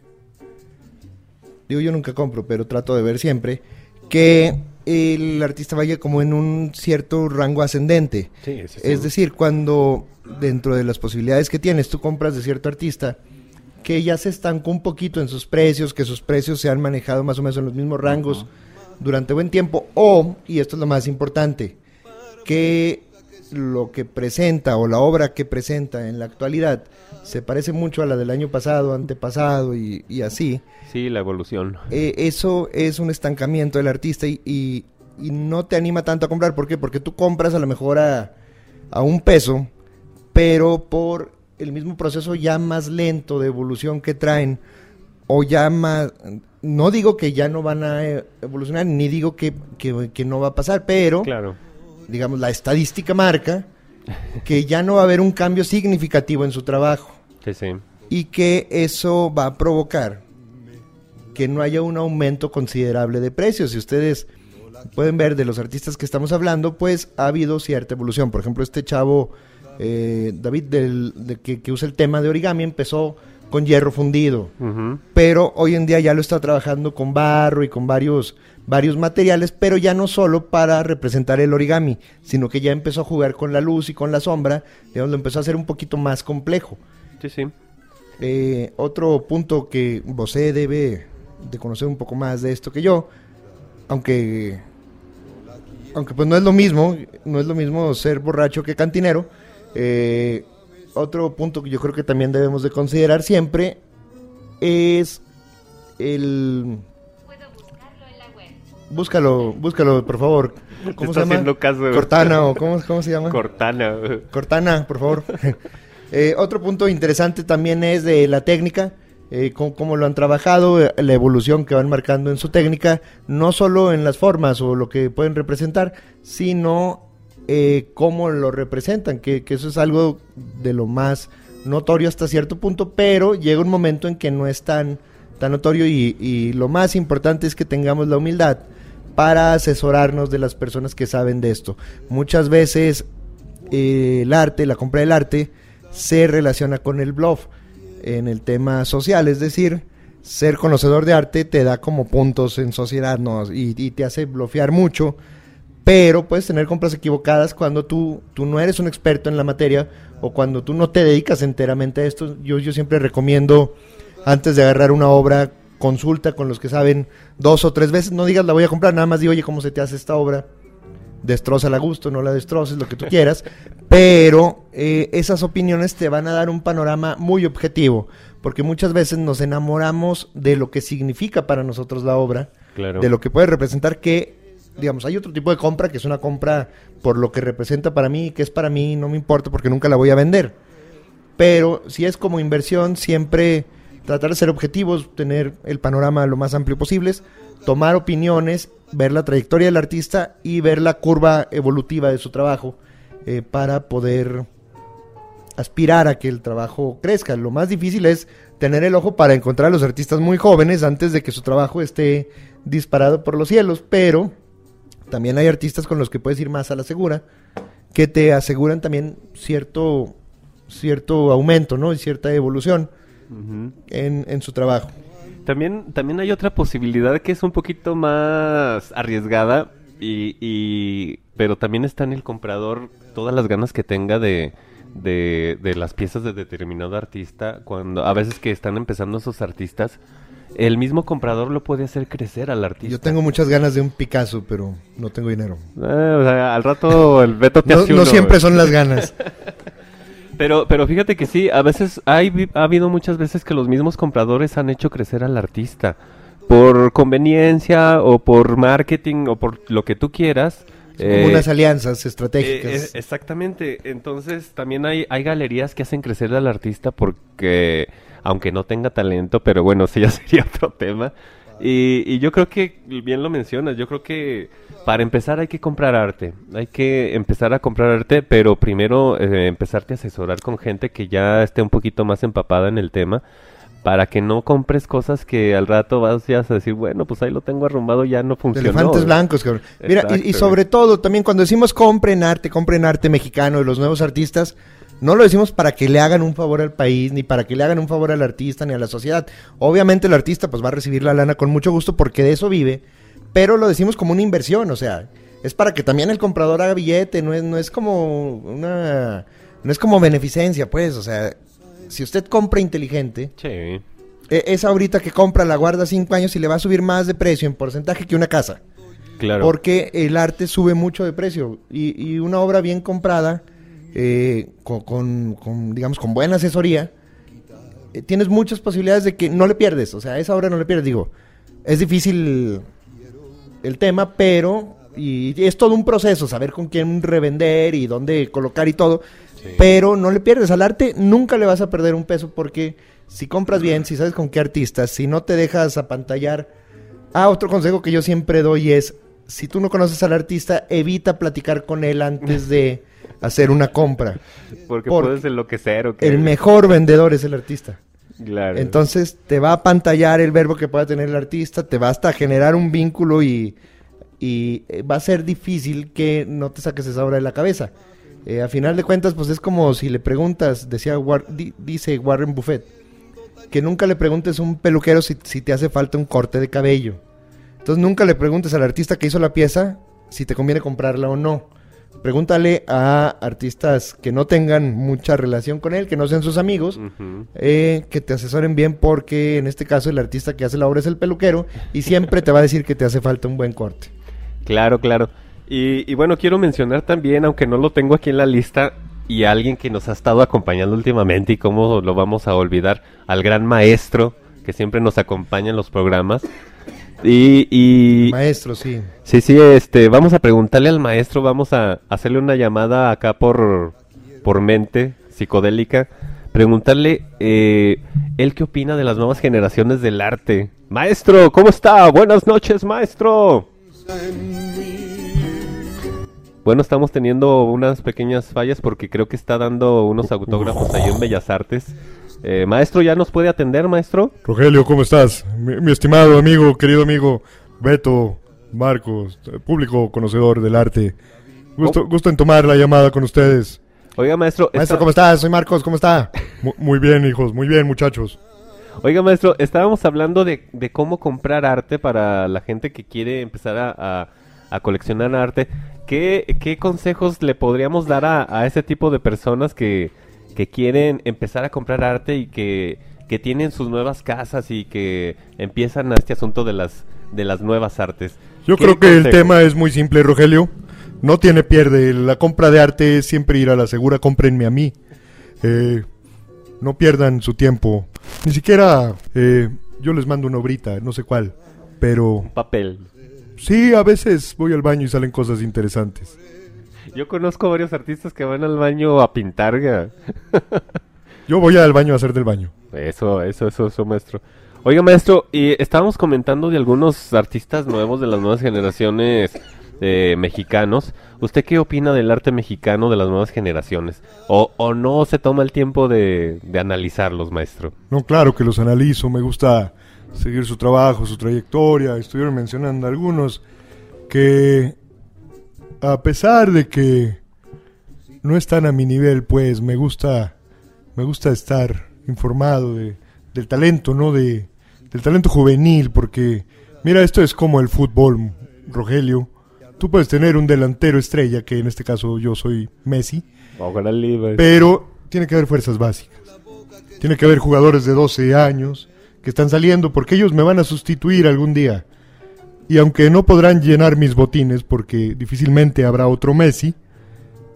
digo yo nunca compro, pero trato de ver siempre que el artista vaya como en un cierto rango ascendente. Es decir, cuando dentro de las posibilidades que tienes tú compras de cierto artista que ya se estancó un poquito en sus precios, que sus precios se han manejado más o menos en los mismos rangos durante buen tiempo, o, y esto es lo más importante, que lo que presenta o la obra que presenta en la actualidad se parece mucho a la del año pasado, antepasado y, y así, Sí, la evolución. eh, eso es un estancamiento del artista y, y- y no te anima tanto a comprar. ¿Por qué? Porque tú compras a lo mejor a, a un peso, pero por el mismo proceso ya más lento de evolución que traen, o ya más... No digo que ya no van a eh, evolucionar, ni digo que, que- que no va a pasar, pero Claro. digamos, la estadística marca que ya no va a haber un cambio significativo en su trabajo Sí, sí. y que eso va a provocar que no haya un aumento considerable de precios. Si ustedes pueden ver de los artistas que estamos hablando, pues ha habido cierta evolución. Por ejemplo, este chavo, eh, David, del, de que, que usa el tema de origami, empezó con hierro fundido, pero hoy en día ya lo está trabajando con barro y con varios, varios materiales, pero ya no solo para representar el origami, sino que ya empezó a jugar con la luz y con la sombra, digamos, lo empezó a hacer un poquito más complejo. Sí, sí. Eh, otro punto que Bosé debe de conocer un poco más de esto que yo, aunque aunque pues no es lo mismo, no es lo mismo ser borracho que cantinero. eh, otro punto que yo creo que también debemos de considerar siempre es el búscalo, búscalo, por favor. ¿Cómo se llama? caso. Cortana o cómo, cómo se llama? Cortana. Cortana, por favor. Eh, otro punto interesante también es de la técnica, eh, cómo, lo han trabajado, eh, la evolución que van marcando en su técnica, no solo en las formas o lo que pueden representar, sino eh, cómo lo representan, que, eso es algo de lo más notorio hasta cierto punto, pero llega un momento en que no es tan, tan notorio y, lo más importante es que tengamos la humildad para asesorarnos de las personas que saben de esto. Muchas veces el arte, la compra del arte, se relaciona con el bluff en el tema social, es decir, ser conocedor de arte te da como puntos en sociedad ¿no? y, te hace blofear mucho, pero puedes tener compras equivocadas cuando tú, tú no eres un experto en la materia o cuando tú no te dedicas enteramente a esto. Yo, yo siempre recomiendo, antes de agarrar una obra, consulta con los que saben dos o tres veces, no digas la voy a comprar, nada más di, oye, ¿cómo se te hace esta obra? Destroza a gusto, no la destroces, lo que tú quieras, pero eh, esas opiniones te van a dar un panorama muy objetivo, porque muchas veces nos enamoramos de lo que significa para nosotros la obra, Claro. de lo que puede representar que, digamos, hay otro tipo de compra que es una compra por lo que representa para mí, que es para mí, no me importa porque nunca la voy a vender. Pero si es como inversión, siempre tratar de ser objetivos, tener el panorama lo más amplio posible, tomar opiniones, ver la trayectoria del artista y ver la curva evolutiva de su trabajo eh, para poder aspirar a que el trabajo crezca. Lo más difícil es tener el ojo para encontrar a los artistas muy jóvenes antes de que su trabajo esté disparado por los cielos, pero también hay artistas con los que puedes ir más a la segura, que te aseguran también cierto, cierto aumento, ¿no? Y cierta evolución en, en su trabajo. También, también hay otra posibilidad que es un poquito más arriesgada y, y- pero también está en el comprador todas las ganas que tenga de, de, de las piezas de determinado artista cuando a veces que están empezando esos artistas el mismo comprador lo puede hacer crecer al artista. Yo tengo muchas ganas de un Picasso, pero no tengo dinero. O sea, al rato el Beto te No, hace no uno, siempre son las ganas. Pero, pero fíjate que sí, a veces hay, ha habido muchas veces que los mismos compradores han hecho crecer al artista por conveniencia o por marketing o por lo que tú quieras. Son Eh, como unas alianzas estratégicas. eh, exactamente, entonces también hay, hay galerías que hacen crecer al artista porque, aunque no tenga talento, pero bueno, ese ya sería otro tema. Y, y yo creo que, bien lo mencionas, yo creo que para empezar hay que comprar arte, hay que empezar a comprar arte, pero primero eh, empezarte a asesorar con gente que ya esté un poquito más empapada en el tema, para que no compres cosas que al rato vas ya a decir, bueno, pues ahí lo tengo arrumbado, ya no De funcionó. elefantes blancos, cabrón. Mira, y- y, sobre todo, también cuando decimos compren arte, compren arte mexicano de los nuevos artistas, no lo decimos para que le hagan un favor al país, ni para que le hagan un favor al artista, ni a la sociedad. Obviamente el artista pues va a recibir la lana con mucho gusto porque de eso vive, pero lo decimos como una inversión, o sea, es para que también el comprador haga billete, no es, no es como una... No es como beneficencia, pues, o sea, si usted compra inteligente, Sí. e- es ahorita que compra, la guarda cinco años y le va a subir más de precio en porcentaje que una casa. Claro. Porque el arte sube mucho de precio y, y una obra bien comprada, eh, con, con- con, digamos, con buena asesoría, eh, tienes muchas posibilidades de que no le pierdes. O sea, esa obra no le pierdes. Digo, es difícil el tema, pero y, y es todo un proceso, saber con quién revender y dónde colocar y todo. Sí. Pero no le pierdes al arte, nunca le vas a perder un peso porque si compras bien, si sabes con qué artistas, si no te dejas apantallar. Ah, otro consejo que yo siempre doy es, si tú no conoces al artista, evita platicar con él antes de hacer una compra. Porque, porque puedes enloquecer o que... El mejor vendedor es el artista. Claro. Entonces te va a pantallar el verbo que pueda tener el artista, te va hasta a generar un vínculo y, y eh, va a ser difícil que no te saques esa obra de la cabeza. Eh, a final de cuentas, pues es como si le preguntas, decía War- di- dice Warren Buffett, que nunca le preguntes a un peluquero si, si te hace falta un corte de cabello. Entonces nunca le preguntes al artista que hizo la pieza si te conviene comprarla o no. Pregúntale a artistas que no tengan mucha relación con él, que no sean sus amigos, eh, que te asesoren bien porque en este caso el artista que hace la obra es el peluquero y siempre te va a decir que te hace falta un buen corte. Claro, claro. Y, y bueno, quiero mencionar también, aunque no lo tengo aquí en la lista, y alguien que nos ha estado acompañando últimamente, y cómo lo vamos a olvidar, al gran maestro que siempre nos acompaña en los programas, Y, y Maestro, sí. sí, sí, este, vamos a preguntarle al maestro, vamos a hacerle una llamada acá por, por mente psicodélica, preguntarle eh, él qué opina de las nuevas generaciones del arte. Maestro, ¿cómo está? Buenas noches, maestro. Bueno, estamos teniendo unas pequeñas fallas porque creo que está dando unos autógrafos ahí en Bellas Artes. Eh, maestro, ¿ya nos puede atender, maestro? Rogelio, ¿cómo estás? Mi, mi estimado amigo, querido amigo Beto, Marcos, eh, público conocedor del arte. Gusto, gusto en tomar la llamada con ustedes. Oiga, maestro, Maestro, esta- ¿cómo estás? Soy Marcos, ¿cómo está? Mu- muy bien, hijos, muy bien, muchachos. Oiga, maestro, estábamos hablando de, de cómo comprar arte para la gente que quiere empezar a, a- a coleccionar arte. ¿Qué, qué consejos le podríamos dar a, a ese tipo de personas que, que quieren empezar a comprar arte y que, que tienen sus nuevas casas y que empiezan a este asunto de las, de las nuevas artes? Yo ¿Qué creo que el tema es muy simple, Rogelio. No tiene pierde. La compra de arte es siempre ir a la segura, cómprenme a mí. Eh, no pierdan su tiempo. Ni siquiera eh, yo les mando una obrita, no sé cuál. Pero Papel. sí, a veces voy al baño y salen cosas interesantes. Yo conozco varios artistas que van al baño a pintar. ga. Yo voy al baño a hacer del baño. Eso, eso, eso, eso, maestro. Oiga, maestro, y estábamos comentando de algunos artistas nuevos de las nuevas generaciones eh, mexicanos. ¿Usted qué opina del arte mexicano de las nuevas generaciones? ¿O, o no se toma el tiempo de, de analizarlos, maestro? No, claro que los analizo, me gusta seguir su trabajo, su trayectoria. Estuvieron mencionando algunos que, a pesar de que no están a mi nivel, pues me gusta, me gusta estar informado de, del talento, ¿no? De, del talento juvenil, porque, mira, esto es como el fútbol, Rogelio. Tú puedes tener un delantero estrella, que en este caso yo soy Messi, pero tiene que haber fuerzas básicas. Tiene que haber jugadores de 12 años que están saliendo porque ellos me van a sustituir algún día. Y aunque no podrán llenar mis botines porque difícilmente habrá otro Messi,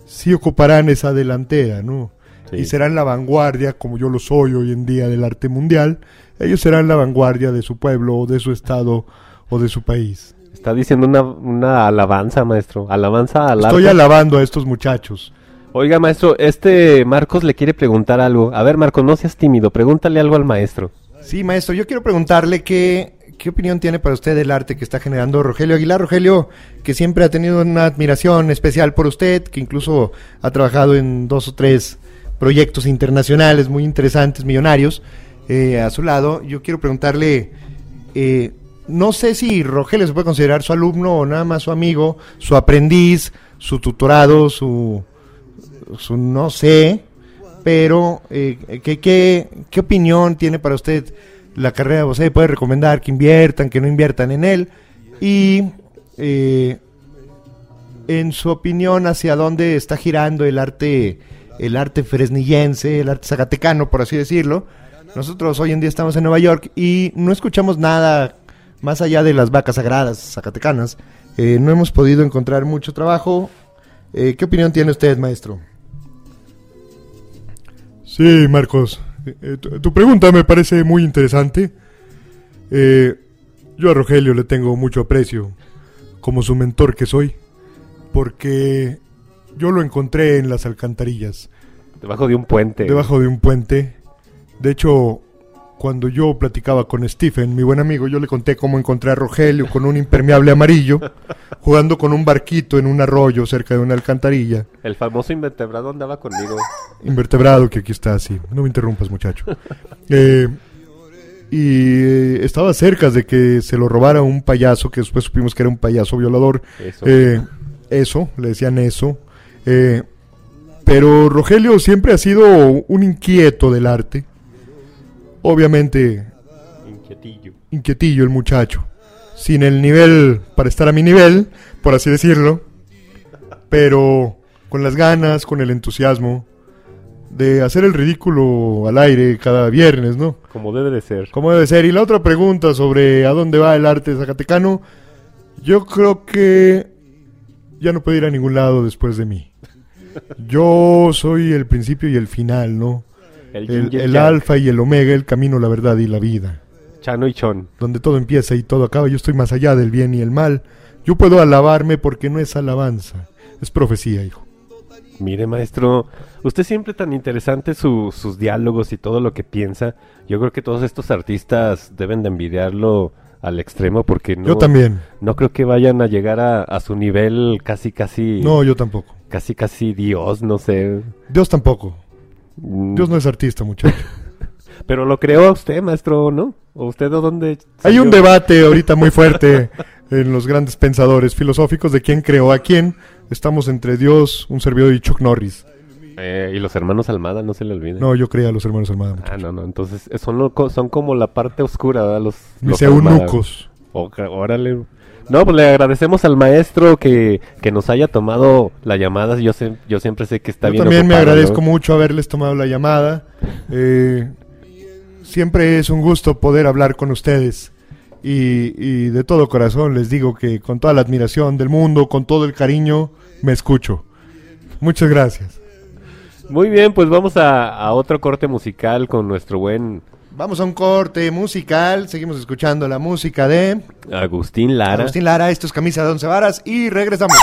sí ocuparán esa delantera, ¿no? Sí. Y serán la vanguardia, como yo lo soy hoy en día del arte mundial. Ellos serán la vanguardia de su pueblo, o de su estado, o de su país. Está diciendo una, una alabanza, maestro. Alabanza al Estoy arte. alabando a estos muchachos. Oiga, maestro, este Marcos le quiere preguntar algo. A ver, Marcos, no seas tímido. Pregúntale algo al maestro. Sí, maestro, yo quiero preguntarle qué, qué opinión tiene para usted del arte que está generando Rogelio Aguilar. Rogelio, que siempre ha tenido una admiración especial por usted, que incluso ha trabajado en dos o tres proyectos internacionales muy interesantes, millonarios, eh, a su lado. Yo quiero preguntarle, eh, no sé si Rogelio se puede considerar su alumno o nada más su amigo, su aprendiz, su tutorado, su, su no sé, pero eh, ¿qué, qué, qué opinión tiene para usted la carrera? ¿Usted puede recomendar que inviertan, que no inviertan en él? Y eh, en su opinión, ¿hacia dónde está girando el arte, el arte fresnillense, el arte zacatecano, por así decirlo? Nosotros hoy en día estamos en Nueva York y no escuchamos nada más allá de las vacas sagradas zacatecanas. Eh, no hemos podido encontrar mucho trabajo. Eh, ¿Qué opinión tiene usted, maestro? Sí, Marcos. Eh, tu, tu pregunta me parece muy interesante. Eh, yo a Rogelio le tengo mucho aprecio, como su mentor que soy, porque yo lo encontré en las alcantarillas, Debajo de un puente. debajo de un puente. De hecho, cuando yo platicaba con Stephen, mi buen amigo, yo le conté cómo encontré a Rogelio con un impermeable amarillo, jugando con un barquito en un arroyo cerca de una alcantarilla. El famoso invertebrado andaba conmigo. invertebrado que aquí está así. No me interrumpas, muchacho. Eh, y eh, estaba cerca de que se lo robara un payaso, que después supimos que era un payaso violador. Eso. Eh, eso, le decían eso. Eh, pero Rogelio siempre ha sido un inquieto del arte. Obviamente, Inquietillo. inquietillo el muchacho. Sin el nivel para estar a mi nivel, por así decirlo. Pero con las ganas, con el entusiasmo de hacer el ridículo al aire cada viernes, ¿no? Como debe de ser. Como debe ser. Y la otra pregunta sobre a dónde va el arte zacatecano, yo creo que ya no puede ir a ningún lado después de mí. Yo soy el principio y el final, ¿no? El, El, yin y el yang. alfa y el omega, el camino, la verdad y la vida. Chano y Chon. donde todo empieza y todo acaba. Yo estoy más allá del bien y el mal. Yo puedo alabarme porque no es alabanza, es profecía, hijo. Mire, maestro, usted siempre tan interesante su- sus diálogos y todo lo que piensa. Yo creo que todos estos artistas deben de envidiarlo al extremo porque no, Yo también. no creo que vayan a llegar a, a su nivel casi, casi, No, yo tampoco. casi, casi Dios, no sé. Dios tampoco. Mm, Dios no es artista, muchacho. Pero lo creó a usted, maestro, ¿no? ¿O usted de dónde? Hay salió? un debate ahorita muy fuerte en los grandes pensadores filosóficos de quién creó a quién. Estamos entre Dios, un servidor y Chuck Norris. Eh, y los hermanos Almada, no se le olvide. No, yo creía a los hermanos Armada. muchacho. Ah, no, no. Entonces eh, son, lo son como la parte oscura, ¿verdad? Los, los Almada. eunucos. Órale. No, pues le agradecemos al maestro que, que nos haya tomado la llamada. Yo, sé- yo siempre sé que está Yo bien también me agradezco ¿no? mucho haberles tomado la llamada. Eh, siempre es un gusto poder hablar con ustedes. Y, y de todo corazón les digo que con toda la admiración del mundo, con todo el cariño, me escucho. Muchas gracias. Muy bien, pues vamos a, a otro corte musical con nuestro buen Vamos a un corte musical. Seguimos escuchando la música de Agustín Lara. Agustín Lara. Esto es Camisa de Once Varas y regresamos.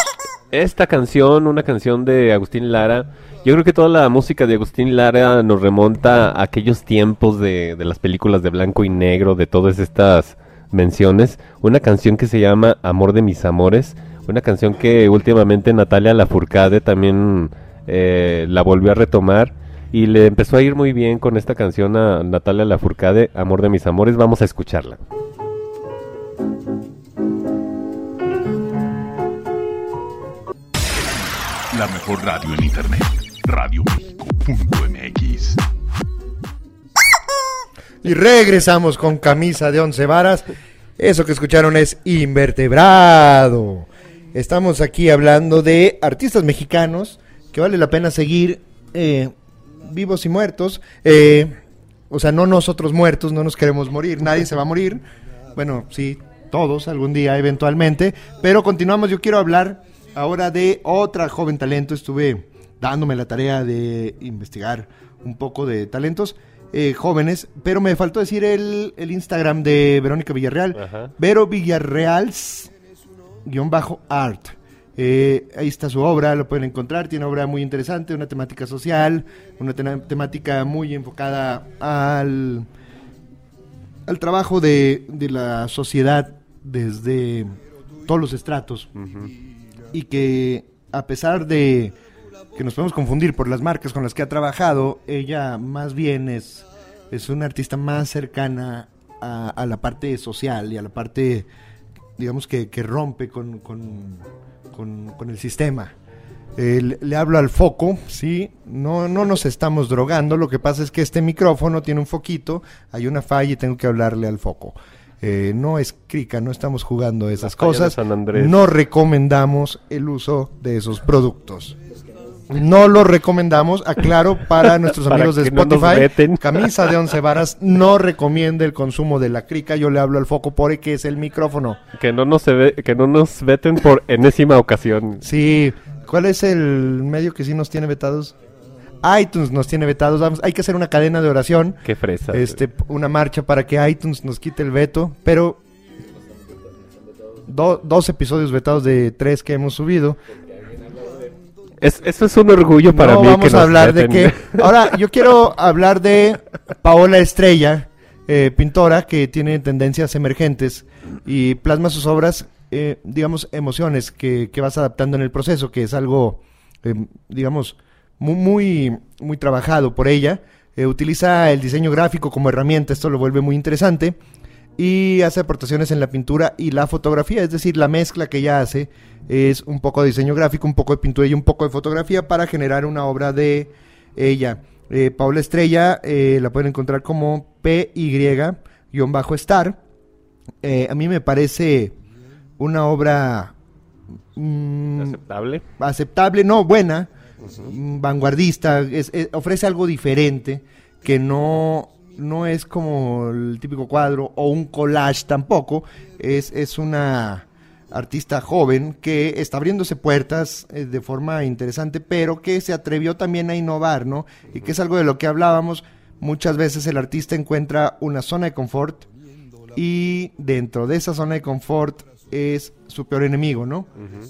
Esta canción, una canción de Agustín Lara, yo creo que toda la música de Agustín Lara nos remonta a aquellos tiempos de, de las películas de blanco y negro, de todas estas menciones. Una canción que se llama Amor de mis amores, una canción que últimamente Natalia Lafourcade también eh, la volvió a retomar y le empezó a ir muy bien con esta canción a Natalia Lafourcade, Amor de mis amores. Vamos a escucharla. La mejor radio en internet. Radioméxico.mx. Y regresamos con Camisa de Once Varas. Eso que escucharon es Invertebrado. Estamos aquí hablando de artistas mexicanos que vale la pena seguir eh, vivos y muertos. Eh, o sea, no nosotros muertos, no nos queremos morir, nadie se va a morir. Bueno, sí, todos algún día eventualmente. Pero continuamos, yo quiero hablar ahora de otra joven talento. Estuve dándome la tarea de investigar un poco de talentos eh, jóvenes, pero me faltó decir el, el Instagram de Verónica Villarreal. Ajá. Vero Villarreals guion bajo art. Eh, ahí está su obra, lo pueden encontrar. Tiene obra muy interesante, una temática social, una temática muy enfocada al, al trabajo de, de la sociedad desde todos los estratos. Y que a pesar de que nos podemos confundir por las marcas con las que ha trabajado, ella más bien es, es una artista más cercana a, a la parte social y a la parte, digamos, que, que rompe con, con, con- con el sistema. Eh, le, le hablo al foco, ¿sí? No, no nos estamos drogando, lo que pasa es que este micrófono tiene un foquito, hay una falla y tengo que hablarle al foco. Eh, no es crica, no estamos jugando esas cosas. San Andrés. No recomendamos el uso de esos productos. No lo recomendamos, aclaro, para nuestros Para amigos de que no Spotify. veten. Camisa de once varas no recomienda el consumo de la crica. Yo le hablo al foco porque es el micrófono. Que no nos, se ve- que no nos veten por enésima ocasión. Sí, ¿cuál es el medio que sí nos tiene vetados? iTunes nos tiene vetados. Vamos, hay que hacer una cadena de oración, Qué fresa. este, una marcha para que iTunes nos quite el veto, pero do- dos episodios vetados de tres que hemos subido. Es- eso es un orgullo para no mí. vamos que a hablar de que... Ahora, yo quiero hablar de Paola Estrella, eh, pintora que tiene tendencias emergentes y plasma sus obras, eh, digamos, emociones que, que vas adaptando en el proceso, que es algo, eh, digamos, muy, muy, muy trabajado por ella. Eh, utiliza el diseño gráfico como herramienta, esto lo vuelve muy interesante. Y hace aportaciones en la pintura y la fotografía, es decir, la mezcla que ella hace es un poco de diseño gráfico, un poco de pintura y un poco de fotografía para generar una obra de ella. Eh, Paula Estrella eh, la pueden encontrar como PY-star. Eh, a mí me parece una obra mm, ¿Aceptable? aceptable, no, buena, vanguardista, es- es- ofrece algo diferente que no, no es como el típico cuadro o un collage tampoco, es, es una artista joven que está abriéndose puertas eh, de forma interesante, pero que se atrevió también a innovar, ¿no? Y que es algo de lo que hablábamos, muchas veces el artista encuentra una zona de confort y dentro de esa zona de confort es su peor enemigo, ¿no?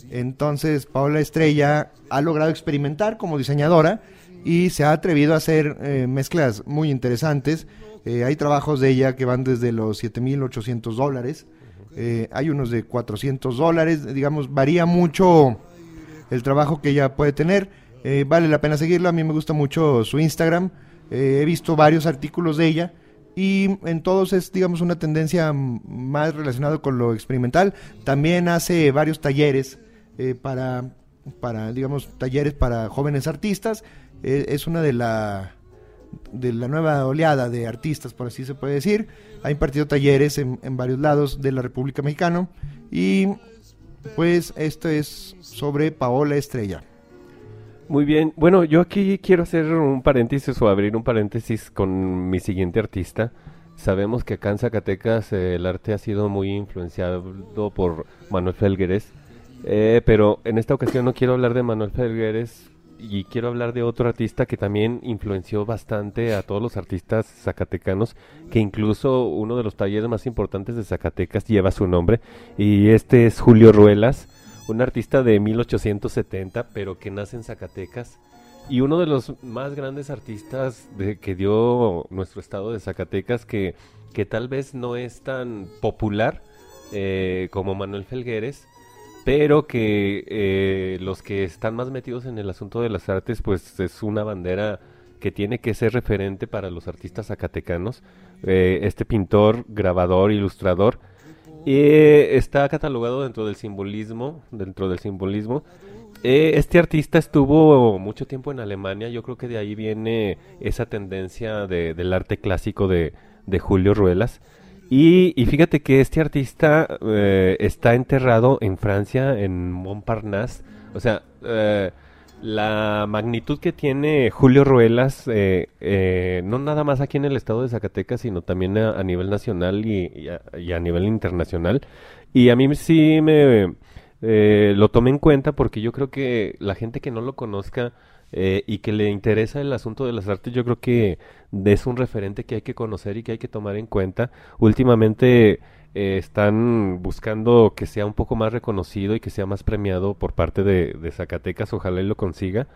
Entonces Paola Estrella ha logrado experimentar como diseñadora y se ha atrevido a hacer eh, mezclas muy interesantes. Eh, hay trabajos de ella que van desde los 7.800 dólares, eh, hay unos de 400 dólares, digamos, varía mucho el trabajo que ella puede tener. Vale la pena seguirla, a mí me gusta mucho su Instagram, he visto varios artículos de ella y en todos es, digamos, una tendencia más relacionada con lo experimental. También hace varios talleres para, para, digamos, talleres para jóvenes artistas. Eh, es una de la de la nueva oleada de artistas, por así se puede decir. Ha impartido talleres en, en varios lados de la República Mexicana y pues esto es sobre Paola Estrella. Muy bien. Bueno, yo aquí quiero hacer un paréntesis o abrir un paréntesis con mi siguiente artista. Sabemos que acá en Zacatecas eh, el arte ha sido muy influenciado por Manuel Felgueres, eh, pero en esta ocasión no quiero hablar de Manuel Felgueres y quiero hablar de otro artista que también influenció bastante a todos los artistas zacatecanos, que incluso uno de los talleres más importantes de Zacatecas lleva su nombre, y este es Julio Ruelas, un artista de 1870, pero que nace en Zacatecas, y uno de los más grandes artistas de, que dio nuestro estado de Zacatecas, que, que tal vez no es tan popular eh, como Manuel Felgueres, pero que eh, los que están más metidos en el asunto de las artes, pues es una bandera que tiene que ser referente para los artistas zacatecanos. Eh, este pintor, grabador, ilustrador, eh, está catalogado dentro del simbolismo, dentro del simbolismo. Eh, este artista estuvo mucho tiempo en Alemania, yo creo que de ahí viene esa tendencia de- del arte clásico de, de Julio Ruelas. Y, y fíjate que este artista eh, está enterrado en Francia, en Montparnasse. O sea, eh, la magnitud que tiene Julio Ruelas, eh, eh, no nada más aquí en el estado de Zacatecas, sino también a, nivel nacional y, y a, y a nivel internacional. Y a mí sí me eh, lo tomé en cuenta porque yo creo que la gente que no lo conozca eh, y que le interesa el asunto de las artes, yo creo que es un referente que hay que conocer y que hay que tomar en cuenta. Últimamente eh, están buscando que sea un poco más reconocido y que sea más premiado por parte de, Zacatecas, ojalá y lo consiga.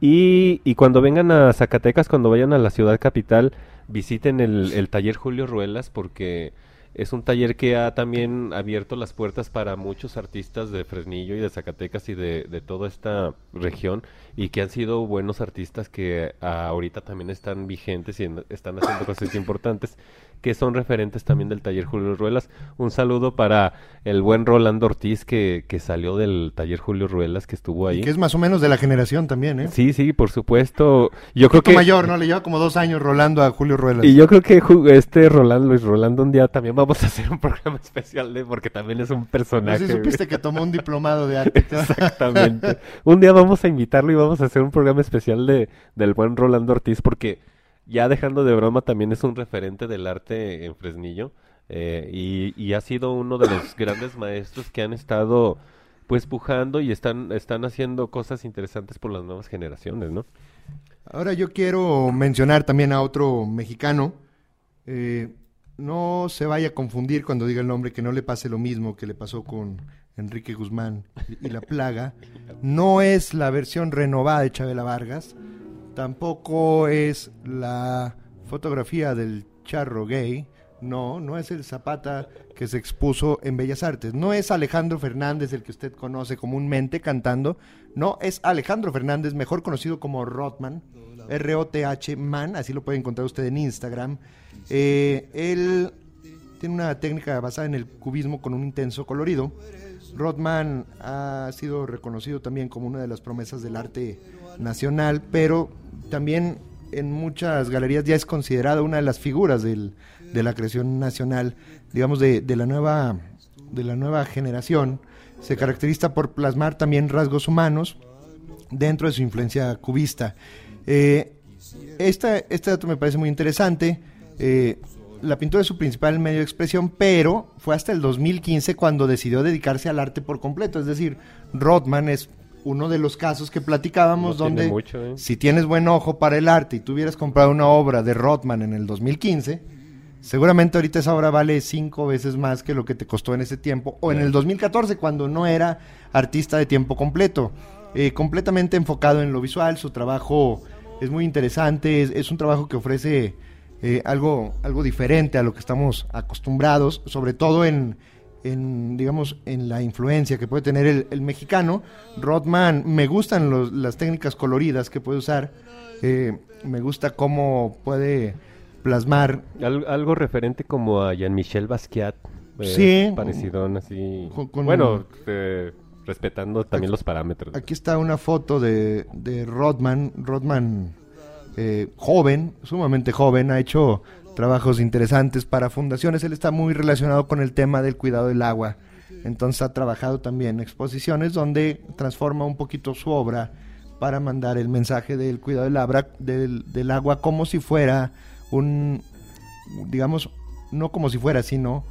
Y, y cuando vengan a Zacatecas, cuando vayan a la ciudad capital, visiten el taller Julio Ruelas porque es un taller que ha también abierto las puertas para muchos artistas de Fresnillo y de Zacatecas y de, de toda esta región y que han sido buenos artistas que ah, ahorita también están vigentes y están haciendo cosas importantes que son referentes también del taller Julio Ruelas. Un saludo para el buen Rolando Ortiz que, que salió del taller Julio Ruelas que estuvo ahí. Que es más o menos de la generación también, ¿eh? Sí, sí, por supuesto. Yo creo que mayor, ¿no? Le lleva como dos años rolando a Julio Ruelas. y yo creo que este Rolando, Luis Rolando, un día también vamos a hacer un programa especial de porque también es un No personaje. güey. supiste que tomó un diplomado de arte. Exactamente. un día vamos a invitarlo y vamos a hacer un programa especial de del buen Rolando Ortiz porque ya dejando de broma también es un referente del arte en Fresnillo eh, y, ha sido uno de los grandes maestros que han estado pues pujando y están están haciendo cosas interesantes por las nuevas generaciones, ¿no? Ahora yo quiero mencionar también a otro mexicano. Eh, no se vaya a confundir cuando diga el nombre, que no le pase lo mismo que le pasó con Enrique Guzmán y La Plaga. No es la versión renovada de Chabela Vargas. Tampoco es la fotografía del charro gay. No, no es el Zapata que se expuso en Bellas Artes. No es Alejandro Fernández, el que usted conoce comúnmente cantando. No, es Alejandro Fernández, mejor conocido como Rotman. R-O-T-H Man, así lo puede encontrar usted en Instagram. Eh, él tiene una técnica basada en el cubismo con un intenso colorido. Rodman ha sido reconocido también como una de las promesas del arte nacional, pero también en muchas galerías ya es considerado una de las figuras del- de la creación nacional, digamos, de, de la nueva, de la nueva generación. Se caracteriza por plasmar también rasgos humanos dentro de su influencia cubista. Eh, esta, este dato me parece muy interesante. Eh, la pintura es su principal medio de expresión, pero fue hasta el 2015 cuando decidió dedicarse al arte por completo. Es decir, Rothman es uno de los casos que platicábamos No donde mucho, ¿eh? si tienes buen ojo para el arte y tú hubieras comprado una obra de Rothman en el 2015, seguramente ahorita esa obra vale cinco veces más que lo que te costó en ese tiempo, o en el 2014, cuando no era artista de tiempo completo. Eh, completamente enfocado en lo visual, su trabajo es muy interesante, es, es un trabajo que ofrece eh, algo, algo diferente a lo que estamos acostumbrados, sobre todo en, en, digamos, en la influencia que puede tener el, el mexicano. Rodman, me gustan los- las técnicas coloridas que puede usar, eh, me gusta cómo puede plasmar Al- algo referente como a Jean-Michel Basquiat. eh, Sí. Parecidón así. Con- con- Bueno, eh, respetando también los parámetros. Aquí está una foto de, de Rodman. Rodman, eh, joven, sumamente joven, ha hecho trabajos interesantes para fundaciones. Él está muy relacionado con el tema del cuidado del agua. Entonces ha trabajado también en exposiciones donde transforma un poquito su obra para mandar el mensaje del cuidado del, abra- del, agua como si fuera un, digamos, no como si fuera, sino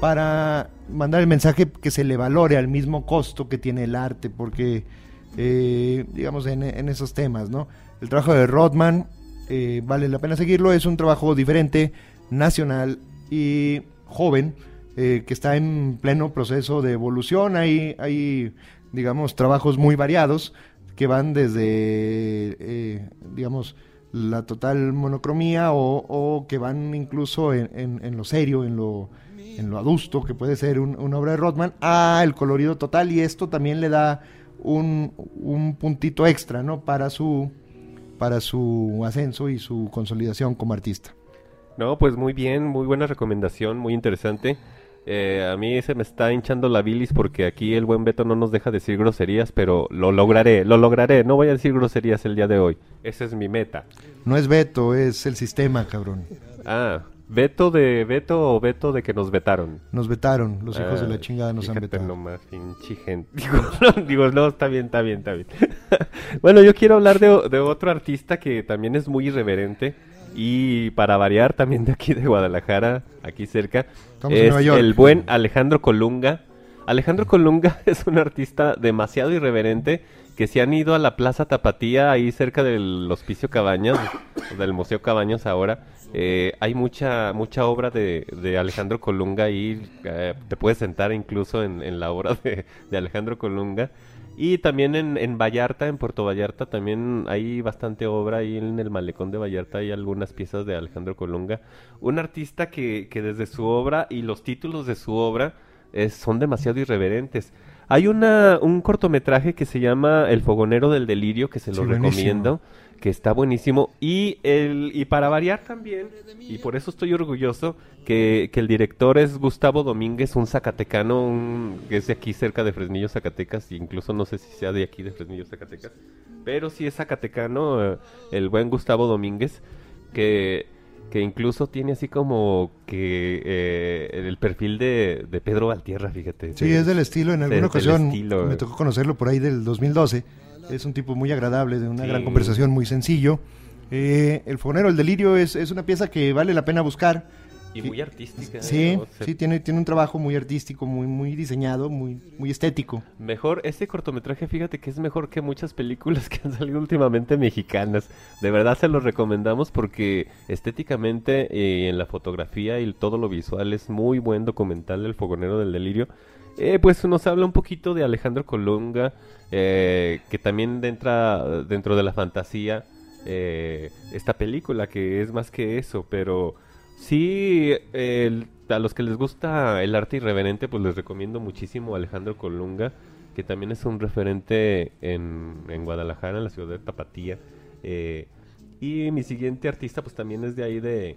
para mandar el mensaje que se le valore al mismo costo que tiene el arte, porque, eh, digamos, en, en esos temas, ¿no? El trabajo de Rodman eh, vale la pena seguirlo, es un trabajo diferente, nacional y joven, eh, que está en pleno proceso de evolución, hay, hay digamos, trabajos muy variados que van desde, eh, digamos, la total monocromía o, que van incluso en, en- lo serio, en lo, en lo adusto, que puede ser un- una obra de Rothman, a el colorido total. Y esto también le da un, un puntito extra, ¿no? Para su, para su ascenso y su consolidación como artista. No, pues muy bien, muy buena recomendación, muy interesante. Eh, a mí se me está hinchando la bilis porque aquí el buen Beto no nos deja decir groserías, pero lo lograré, lo lograré. No voy a decir groserías el día de hoy. Esa es mi meta. No es Beto, es el sistema, cabrón. Ah, Beto de Beto o Beto de que nos vetaron. Nos vetaron, los hijos de Ah, la chingada nos han vetado. nomás, pinche gente. Digo, no, digo, no, está bien, está bien, está bien. bueno, yo quiero hablar de, de otro artista que también es muy irreverente y para variar también de aquí de Guadalajara, aquí cerca, Estamos en es Nueva York. el buen Alejandro Colunga. Alejandro Colunga es un artista demasiado irreverente que se han ido a la Plaza Tapatía, ahí cerca del Hospicio Cabañas, del Museo Cabañas ahora. Eh, hay mucha mucha obra de, de Alejandro Colunga ahí, eh, te puedes sentar incluso en, en la obra de, de Alejandro Colunga. Y también en, en Vallarta, en Puerto Vallarta, también hay bastante obra. Ahí en el malecón de Vallarta hay algunas piezas de Alejandro Colunga. Un artista que, que desde su obra y los títulos de su obra eh, son demasiado irreverentes. Hay una, un cortometraje que se llama El Fogonero del Delirio, que se lo Sí, buenísimo. Que está buenísimo. Y, el, y para variar también, y por eso estoy orgulloso, que, que el director es Gustavo Domínguez, un zacatecano, un, que es de aquí cerca de Fresnillo, Zacatecas, e incluso no sé si sea de aquí de Fresnillo, Zacatecas, pero sí es zacatecano, eh, el buen Gustavo Domínguez, que, que incluso tiene así como que eh, el perfil de, de Pedro Valtierra, fíjate. Sí, es del estilo. En alguna ocasión estilo, me eh. tocó conocerlo por ahí del 2012. Es un tipo muy agradable, de una Sí. gran conversación, muy sencillo. Eh, el Fogonero, el Delirio, es, es una pieza que vale la pena buscar. Y muy artística. Sí, ¿no? Se- sí, tiene, tiene un trabajo muy artístico, muy, muy diseñado, muy, muy estético. Mejor, este cortometraje, fíjate que es mejor que muchas películas que han salido últimamente mexicanas. De verdad se los recomendamos porque estéticamente y en la fotografía y todo lo visual es muy buen documental El Fogonero del Delirio. Eh, pues nos habla un poquito de Alejandro Colunga, eh, que también entra dentro de la fantasía eh, esta película, que es más que eso, pero sí, a los que les gusta el arte irreverente, pues les recomiendo muchísimo a Alejandro Colunga, que también es un referente en, en Guadalajara, en la ciudad de Tapatía. Eh, y mi siguiente artista, pues también es de ahí de,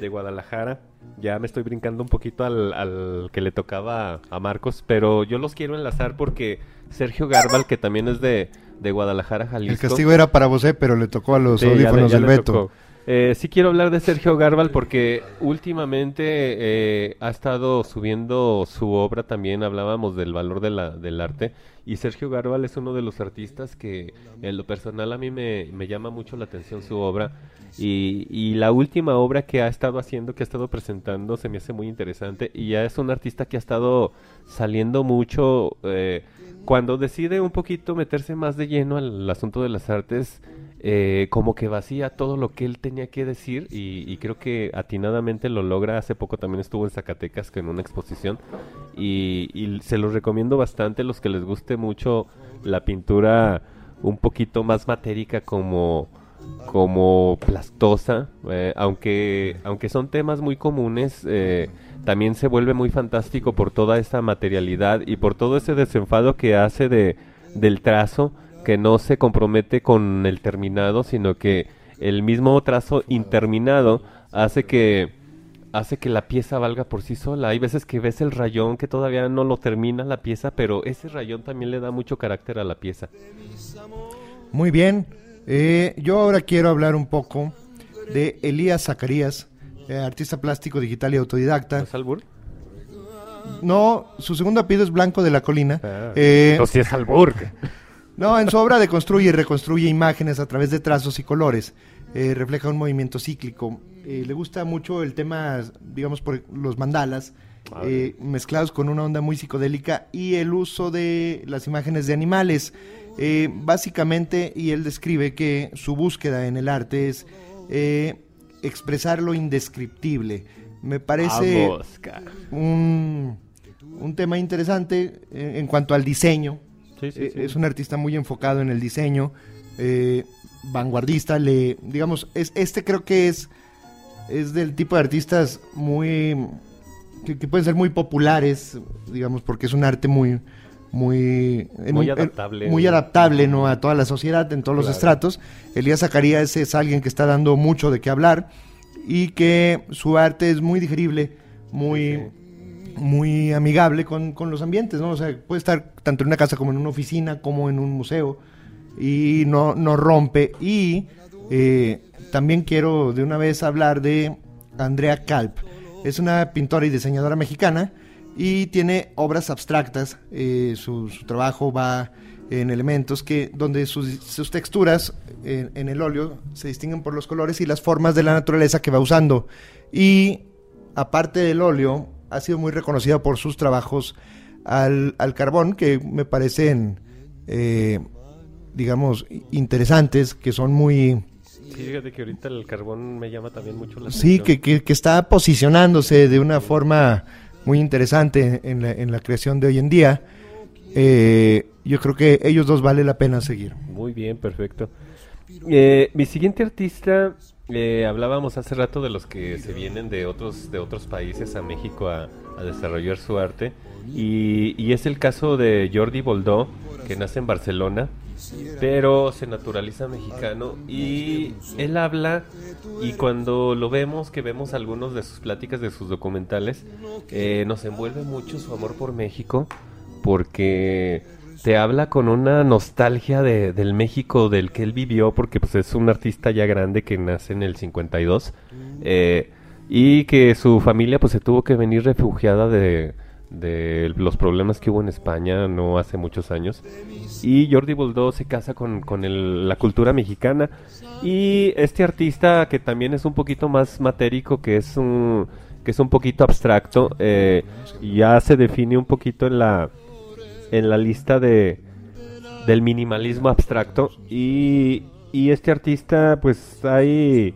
de Guadalajara. Ya me estoy brincando un poquito al, al que le tocaba a Marcos, pero yo los quiero enlazar porque Sergio Garbal, que también es de, de Guadalajara, Jalisco. El castigo era para vos, pero le tocó a los Sí, ya le- audífonos ya del Beto. tocó. Eh, sí quiero hablar de Sergio Garbal porque últimamente eh, ha estado subiendo su obra también, hablábamos del valor de la, del arte. Y Sergio Garbal es uno de los artistas que en lo personal a mí me, me llama mucho la atención su obra. Y, y la última obra que ha estado haciendo, que ha estado presentando se me hace muy interesante. Y ya es un artista que ha estado saliendo mucho... eh, cuando decide un poquito meterse más de lleno al asunto de las artes, eh, como que vacía todo lo que él tenía que decir y, y creo que atinadamente lo logra. Hace poco también estuvo en Zacatecas en una exposición y, se los recomiendo bastante los que les guste mucho la pintura un poquito más matérica como como plastosa, eh, aunque, aunque son temas muy comunes, eh, también se vuelve muy fantástico por toda esa materialidad y por todo ese desenfado que hace de, del trazo, que no se compromete con el terminado, sino que el mismo trazo interminado hace que hace que la pieza valga por sí sola. Hay veces que ves el rayón que todavía no lo termina la pieza, pero ese rayón también le da mucho carácter a la pieza. Muy bien. Eh, yo ahora quiero hablar un poco de Elías Zacarías, eh, artista plástico digital y autodidacta. ¿No es albur? No, su segundo apellido es Blanco de la Colina. Ah, Eh, no, sí es albur. No, en su obra deconstruye y reconstruye imágenes a través de trazos y colores. Eh, refleja un movimiento cíclico. Eh, le gusta mucho el tema, digamos, por los mandalas, Ah, eh, mezclados con una onda muy psicodélica y el uso de las imágenes de animales. Básicamente, y él describe que su búsqueda en el arte es eh, expresar lo indescriptible. Me parece un, un tema interesante en cuanto al diseño. Sí, sí, Eh, sí. Es un artista muy enfocado en el diseño, eh, vanguardista, le, digamos, es, este creo que es, es del tipo de artistas muy, que, que pueden ser muy populares, digamos, porque es un arte muy, muy, Muy adaptable. muy adaptable, ¿no? A toda la sociedad, en todos los estratos. Elías Zacarías es alguien que está dando mucho de qué hablar y que su arte es muy digerible, muy, muy amigable con, con los ambientes, ¿no? O sea, puede estar tanto en una casa como en una oficina, como en un museo, y no, no rompe. Y eh, también quiero de una vez hablar de Andrea Kalp. Es una pintora y diseñadora mexicana y tiene obras abstractas. eh, su, trabajo va en elementos que donde sus, sus texturas en, en el óleo se distinguen por los colores y las formas de la naturaleza que va usando. Y aparte del óleo, ha sido muy reconocida por sus trabajos al, al carbón, que me parecen, eh, digamos, interesantes, que son muy... Sí, fíjate que ahorita el carbón me llama también mucho la Sí, atención. que, que- que está posicionándose de una forma muy interesante en la, en la creación de hoy en día. Eh, yo creo que ellos dos vale la pena seguir. Muy bien, perfecto. Eh, mi siguiente artista, eh, hablábamos hace rato de los que se vienen de otros, de otros países a México a, desarrollar su arte. Y, y es el caso de Jordi Boldó, que nace en Barcelona, pero se naturaliza mexicano. Y él habla, y cuando lo vemos, que vemos algunos de sus pláticas, de sus documentales, eh, nos envuelve mucho su amor por México, porque te habla con una nostalgia de, del México del que él vivió, porque pues es un artista ya grande que nace en el 52 eh, y que su familia pues se tuvo que venir refugiada de, de los problemas que hubo en España no hace muchos años. Y Jordi Boldó se casa con, con la cultura mexicana. Y este artista que también es un poquito más matérico que es un que es un poquito abstracto eh, ya se define un poquito en la en la lista de del minimalismo abstracto y, y este artista pues ahí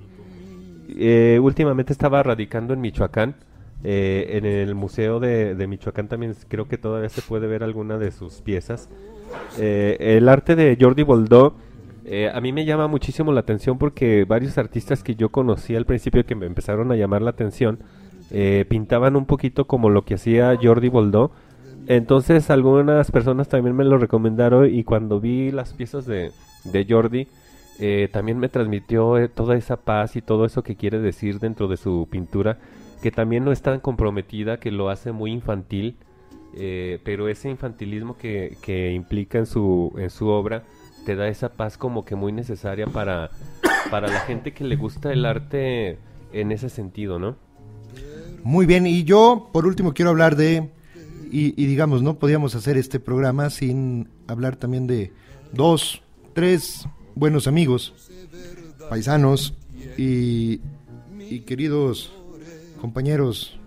eh, últimamente estaba radicando en Michoacán eh, en el museo de, de Michoacán también creo que todavía se puede ver alguna de sus piezas. Eh, el arte de Jordi Boldó eh, a mí me llama muchísimo la atención porque varios artistas que yo conocí al principio que me empezaron a llamar la atención eh, pintaban un poquito como lo que hacía Jordi Boldó entonces algunas personas también me lo recomendaron y cuando vi las piezas de, de Jordi, eh, también me transmitió eh, toda esa paz y todo eso que quiere decir dentro de su pintura, que también no es tan comprometida, que lo hace muy infantil, eh, pero ese infantilismo que, que implica en su, en su obra te da esa paz como que muy necesaria para, para la gente que le gusta el arte en ese sentido, ¿no? Muy bien, y yo por último quiero hablar de, y, y digamos, no podíamos hacer este programa sin hablar también de dos, tres buenos amigos, paisanos y, y queridos compañeros,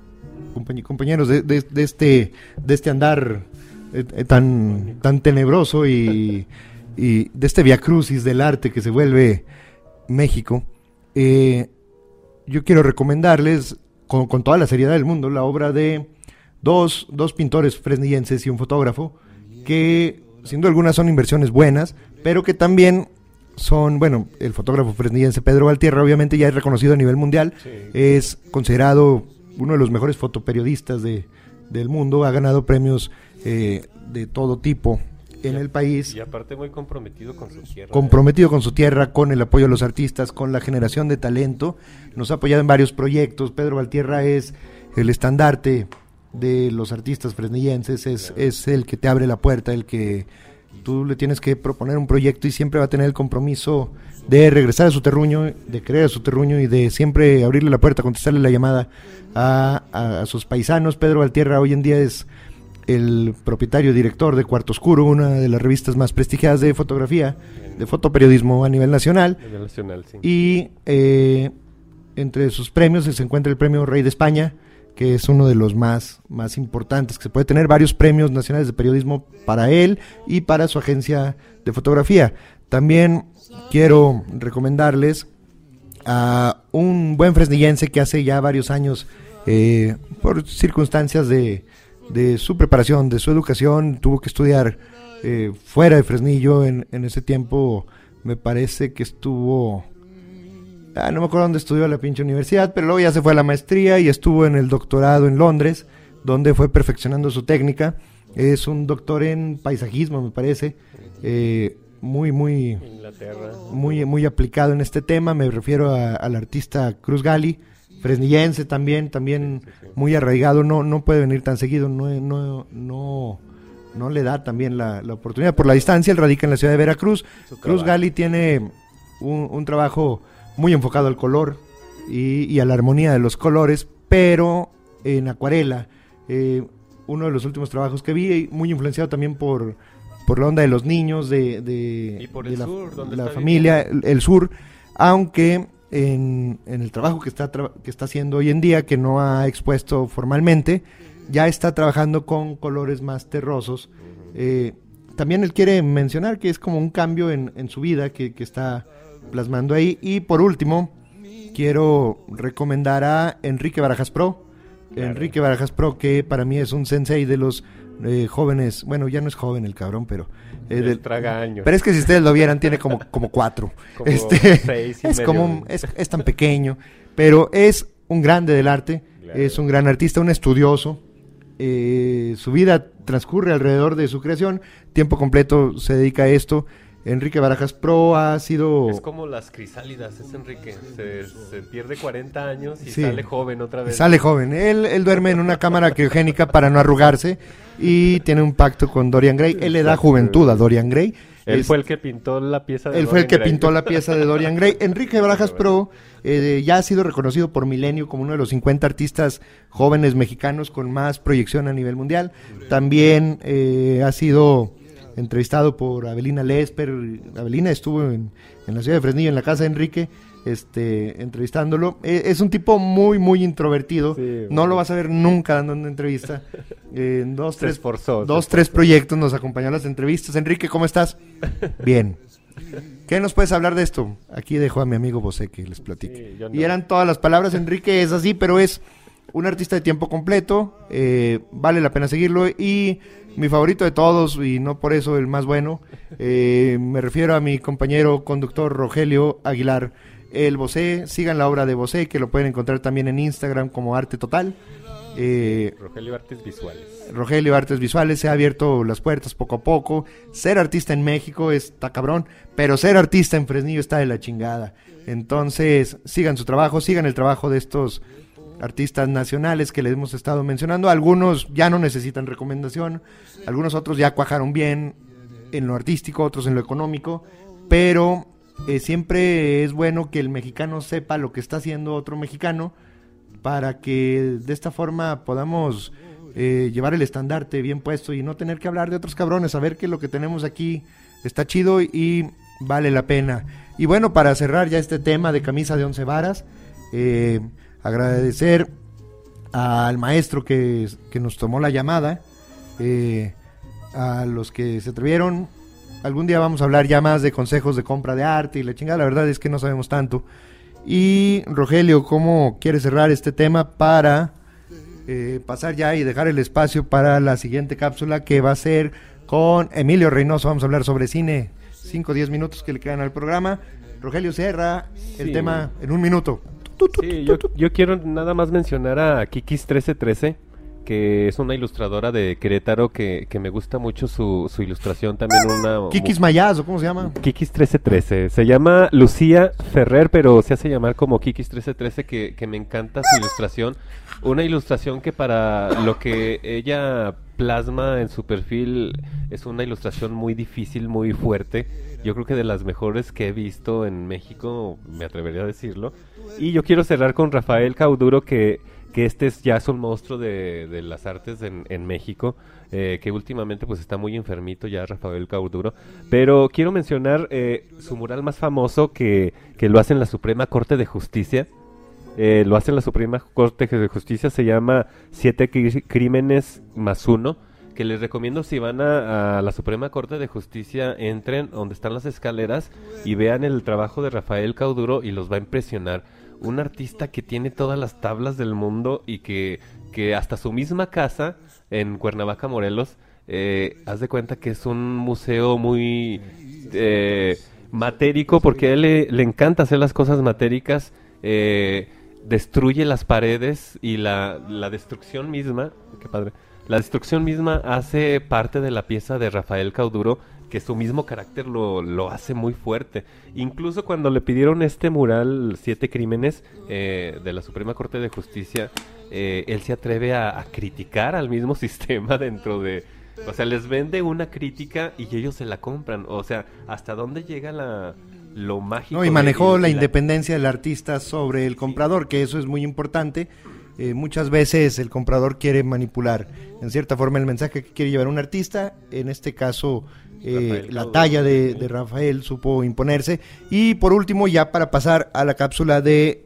compañ- compañeros de, de- este, de este andar eh, eh, tan, tan tenebroso y, y de este via crucis del arte que se vuelve México, eh, yo quiero recomendarles con, con toda la seriedad del mundo la obra de dos, dos pintores fresnillenses y un fotógrafo que sin duda alguna son inversiones buenas, pero que también son, bueno, el fotógrafo fresnillense Pedro Valtierra obviamente ya es reconocido a nivel mundial, es considerado uno de los mejores fotoperiodistas de, del mundo, ha ganado premios eh, de todo tipo en el país, Y aparte muy comprometido con su tierra. comprometido con su tierra, con el apoyo a los artistas, con la generación de talento, nos ha apoyado en varios proyectos, Pedro Valtierra es el estandarte de los artistas fresnillenses, es, es el que te abre la puerta, el que tú le tienes que proponer un proyecto y siempre va a tener el compromiso de regresar a su terruño, de creer a su terruño y de siempre abrirle la puerta, contestarle la llamada a, a- a sus paisanos. Pedro Valtierra hoy en día es el propietario y director de Cuarto Oscuro, una de las revistas más prestigiadas de fotografía, de fotoperiodismo a nivel nacional. En el nacional, sí. Y eh, entre sus premios se encuentra el premio Rey de España, que es uno de los más, más importantes, que se puede tener varios premios nacionales de periodismo para él y para su agencia de fotografía. También quiero recomendarles a un buen fresnillense que hace ya varios años, eh, por circunstancias de, de su preparación, de su educación, tuvo que estudiar eh, fuera de Fresnillo. En, en ese tiempo me parece que estuvo... Ah, no me acuerdo dónde estudió la pinche universidad, pero luego ya se fue a la maestría y estuvo en el doctorado en Londres, donde fue perfeccionando su técnica. Es un doctor en paisajismo, me parece. eh, muy, muy, Inglaterra. muy, muy aplicado en este tema. Me refiero a- al artista Cruz Gali, fresnillense también, también muy arraigado. No, no puede venir tan seguido, no, no, no, no le da también la, la oportunidad. Por la distancia, él radica en la ciudad de Veracruz. Cruz. Gali tiene un, un trabajo muy enfocado al color y, y a la armonía de los colores, pero en acuarela. Eh, uno de los últimos trabajos que vi, muy influenciado también por, por la onda de los niños, de, de, Y por de el la, sur, donde la está familia, el, el sur, aunque en, en el trabajo que está, tra- que está haciendo hoy en día, que no ha expuesto formalmente, ya está trabajando con colores más terrosos. Eh, también él quiere mencionar que es como un cambio en, en su vida que, que está plasmando ahí. Y por último, quiero recomendar a Enrique Barajas Pro. Enrique Barajas Pro, que para mí es un sensei de los eh, jóvenes. Bueno, ya no es joven el cabrón, pero. eh, del- traga años. pero es que si ustedes lo vieran, tiene como, como cuatro. Como este, seis y es medio. como un- es, es tan pequeño, pero es un grande del arte, Claro. es un gran artista, un estudioso. eh, su vida transcurre alrededor de su creación, tiempo completo se dedica a esto. Enrique Barajas Pro ha sido Es como las crisálidas, es Enrique. Se, se pierde 40 años y Sí. sale joven otra vez. Sale joven. Él, él duerme en una cámara criogénica para no arrugarse y tiene un pacto con Dorian Gray. Él le da juventud a Dorian Gray. Él Es- fue el que pintó la pieza de él fue el que Gray. pintó la pieza de Dorian Gray. Enrique Barajas Pro eh, ya ha sido reconocido por Milenio como uno de los 50 artistas jóvenes mexicanos con más proyección a nivel mundial. También eh, ha sido entrevistado por Abelina Lesper. Abelina estuvo en, en la ciudad de Fresnillo, en la casa de Enrique, este, entrevistándolo. Eh, es un tipo muy, muy introvertido. Sí, no lo vas a ver nunca dando una entrevista. Eh, en dos, Se tres, esforzó, dos, tres proyectos nos acompañó a las entrevistas. Enrique, ¿cómo estás? Bien. ¿Qué nos puedes hablar de esto? Aquí dejo a mi amigo Bosé que les platique. Sí, yo no. Y eran todas las palabras. Enrique es así, pero es un artista de tiempo completo. eh, vale la pena seguirlo. Y mi favorito de todos, y no por eso el más bueno, eh, me refiero a mi compañero conductor Rogelio Aguilar. El Bosé, sigan la obra de Bosé, que lo pueden encontrar también en Instagram como Arte Total. Eh, Rogelio Artes Visuales. Rogelio Artes Visuales se ha abierto las puertas poco a poco. Ser artista en México está cabrón, pero ser artista en Fresnillo está de la chingada. Entonces, sigan su trabajo, sigan el trabajo de estos artistas nacionales que les hemos estado mencionando. Algunos ya no necesitan recomendación, algunos otros ya cuajaron bien en lo artístico, otros en lo económico, pero eh, siempre es bueno que el mexicano sepa lo que está haciendo otro mexicano para que de esta forma podamos eh, llevar el estandarte bien puesto y no tener que hablar de otros cabrones, saber que lo que tenemos aquí está chido y vale la pena. Y bueno, para cerrar ya este tema de camisa de once varas, eh, agradecer al maestro que, que nos tomó la llamada, eh, a los que se atrevieron algún día vamos a hablar ya más de consejos de compra de arte y la chingada. La verdad es que no sabemos tanto. Y Rogelio, ¿cómo quieres cerrar este tema para eh, pasar ya y dejar el espacio para la siguiente cápsula que va a ser con Emilio Reynoso? Vamos a hablar sobre cine. 5 o 10 minutos que le quedan al programa. Rogelio cierra el Sí. tema en un minuto. Sí, yo, yo quiero nada más mencionar a Kikis 1313, que es una ilustradora de Querétaro que, que me gusta mucho su, su ilustración. También una. Kikis Mayazo, ¿cómo se llama? Kikis 1313. Se llama Lucía Ferrer, pero se hace llamar como Kikis 1313, que, que me encanta su ilustración. Una ilustración que para lo que ella plasma en su perfil es una ilustración muy difícil, muy fuerte. Yo creo que de las mejores que he visto en México, me atrevería a decirlo. Y yo quiero cerrar con Rafael Cauduro, que, que este es, ya es un monstruo de, de las artes en, en México, eh, que últimamente pues está muy enfermito ya Rafael Cauduro. Pero quiero mencionar eh, su mural más famoso que, que lo hace en la Suprema Corte de Justicia. Eh, lo hace la Suprema Corte de Justicia, se llama Siete Crímenes más Uno, que les recomiendo si van a, a la Suprema Corte de Justicia, entren donde están las escaleras y vean el trabajo de Rafael Cauduro y los va a impresionar. Un artista que tiene todas las tablas del mundo y que, que hasta su misma casa en Cuernavaca, Morelos, eh, haz de cuenta que es un museo muy eh, matérico porque a él le, le encanta hacer las cosas matéricas. eh, destruye las paredes y la, la destrucción misma, qué padre, la destrucción misma hace parte de la pieza de Rafael Cauduro, que su mismo carácter lo, lo hace muy fuerte. Incluso cuando le pidieron este mural, Siete Crímenes, eh, de la Suprema Corte de Justicia, eh, él se atreve a, a criticar al mismo sistema dentro de... O sea, les vende una crítica y ellos se la compran. O sea, ¿hasta dónde llega la, lo mágico? No, y manejó la independencia del artista sobre el comprador, que eso es muy importante. Eh, muchas veces el comprador quiere manipular, en cierta forma, el mensaje que quiere llevar un artista. En este caso, eh, la talla de Rafael supo imponerse. Y por último, ya para pasar a la cápsula de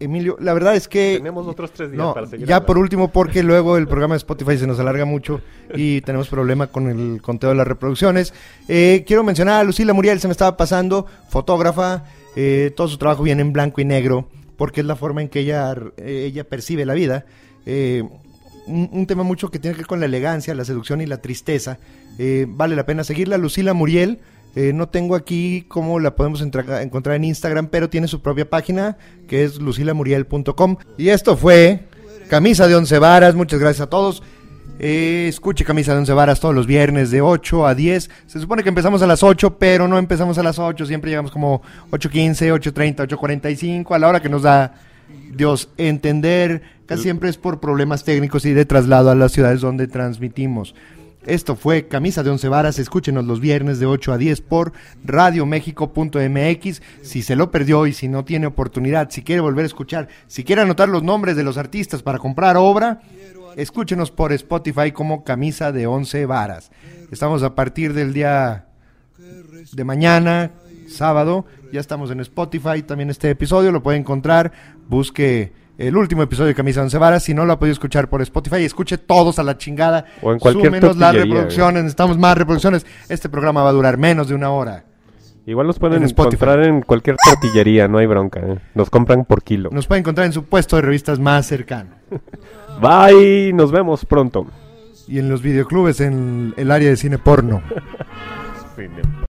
Emilio, la verdad es que... Tenemos otros tres días No, para seguir ya hablando. por último, porque luego el programa de Spotify se nos alarga mucho y tenemos problema con el conteo de las reproducciones. Eh, quiero mencionar a Lucila Muriel, se me estaba pasando, fotógrafa, eh, todo su trabajo viene en blanco y negro, porque es la forma en que ella, eh, ella percibe la vida. Eh, un, un tema mucho que tiene que ver con la elegancia, la seducción y la tristeza. Eh, vale la pena seguirla. Lucila Muriel, eh, no tengo aquí cómo la podemos encontrar en Instagram, pero tiene su propia página que es lucilamuriel.com. Y esto fue Camisa de Once Varas. Muchas gracias a todos. Eh, escuche Camisa de Once Varas todos los viernes de 8 a 10. Se supone que empezamos a las 8, pero no empezamos a las 8. Siempre llegamos como 8.15, 8.30, 8.45 a la hora que nos da Dios entender. Casi siempre es por problemas técnicos y de traslado a las ciudades donde transmitimos. Esto fue Camisa de Once Varas. Escúchenos los viernes de 8 a 10 por radioméxico.mx. Si se lo perdió y si no tiene oportunidad, si quiere volver a escuchar, si quiere anotar los nombres de los artistas para comprar obra, escúchenos por Spotify como Camisa de Once Varas. Estamos a partir del día de mañana, sábado. Ya estamos en Spotify. También este episodio lo puede encontrar. Busque el último episodio de Camisa Once Varas. Si no lo ha podido escuchar por Spotify, escuche todos a la chingada. O en cualquier Súmenos las reproducciones. Necesitamos más reproducciones. Este programa va a durar menos de una hora. Igual nos pueden En encontrar en cualquier tortillería, no hay bronca. ¿eh? Nos compran por kilo. Nos puede encontrar en su puesto de revistas más cercano. Bye, nos vemos pronto. Y en los videoclubes en el área de cine porno.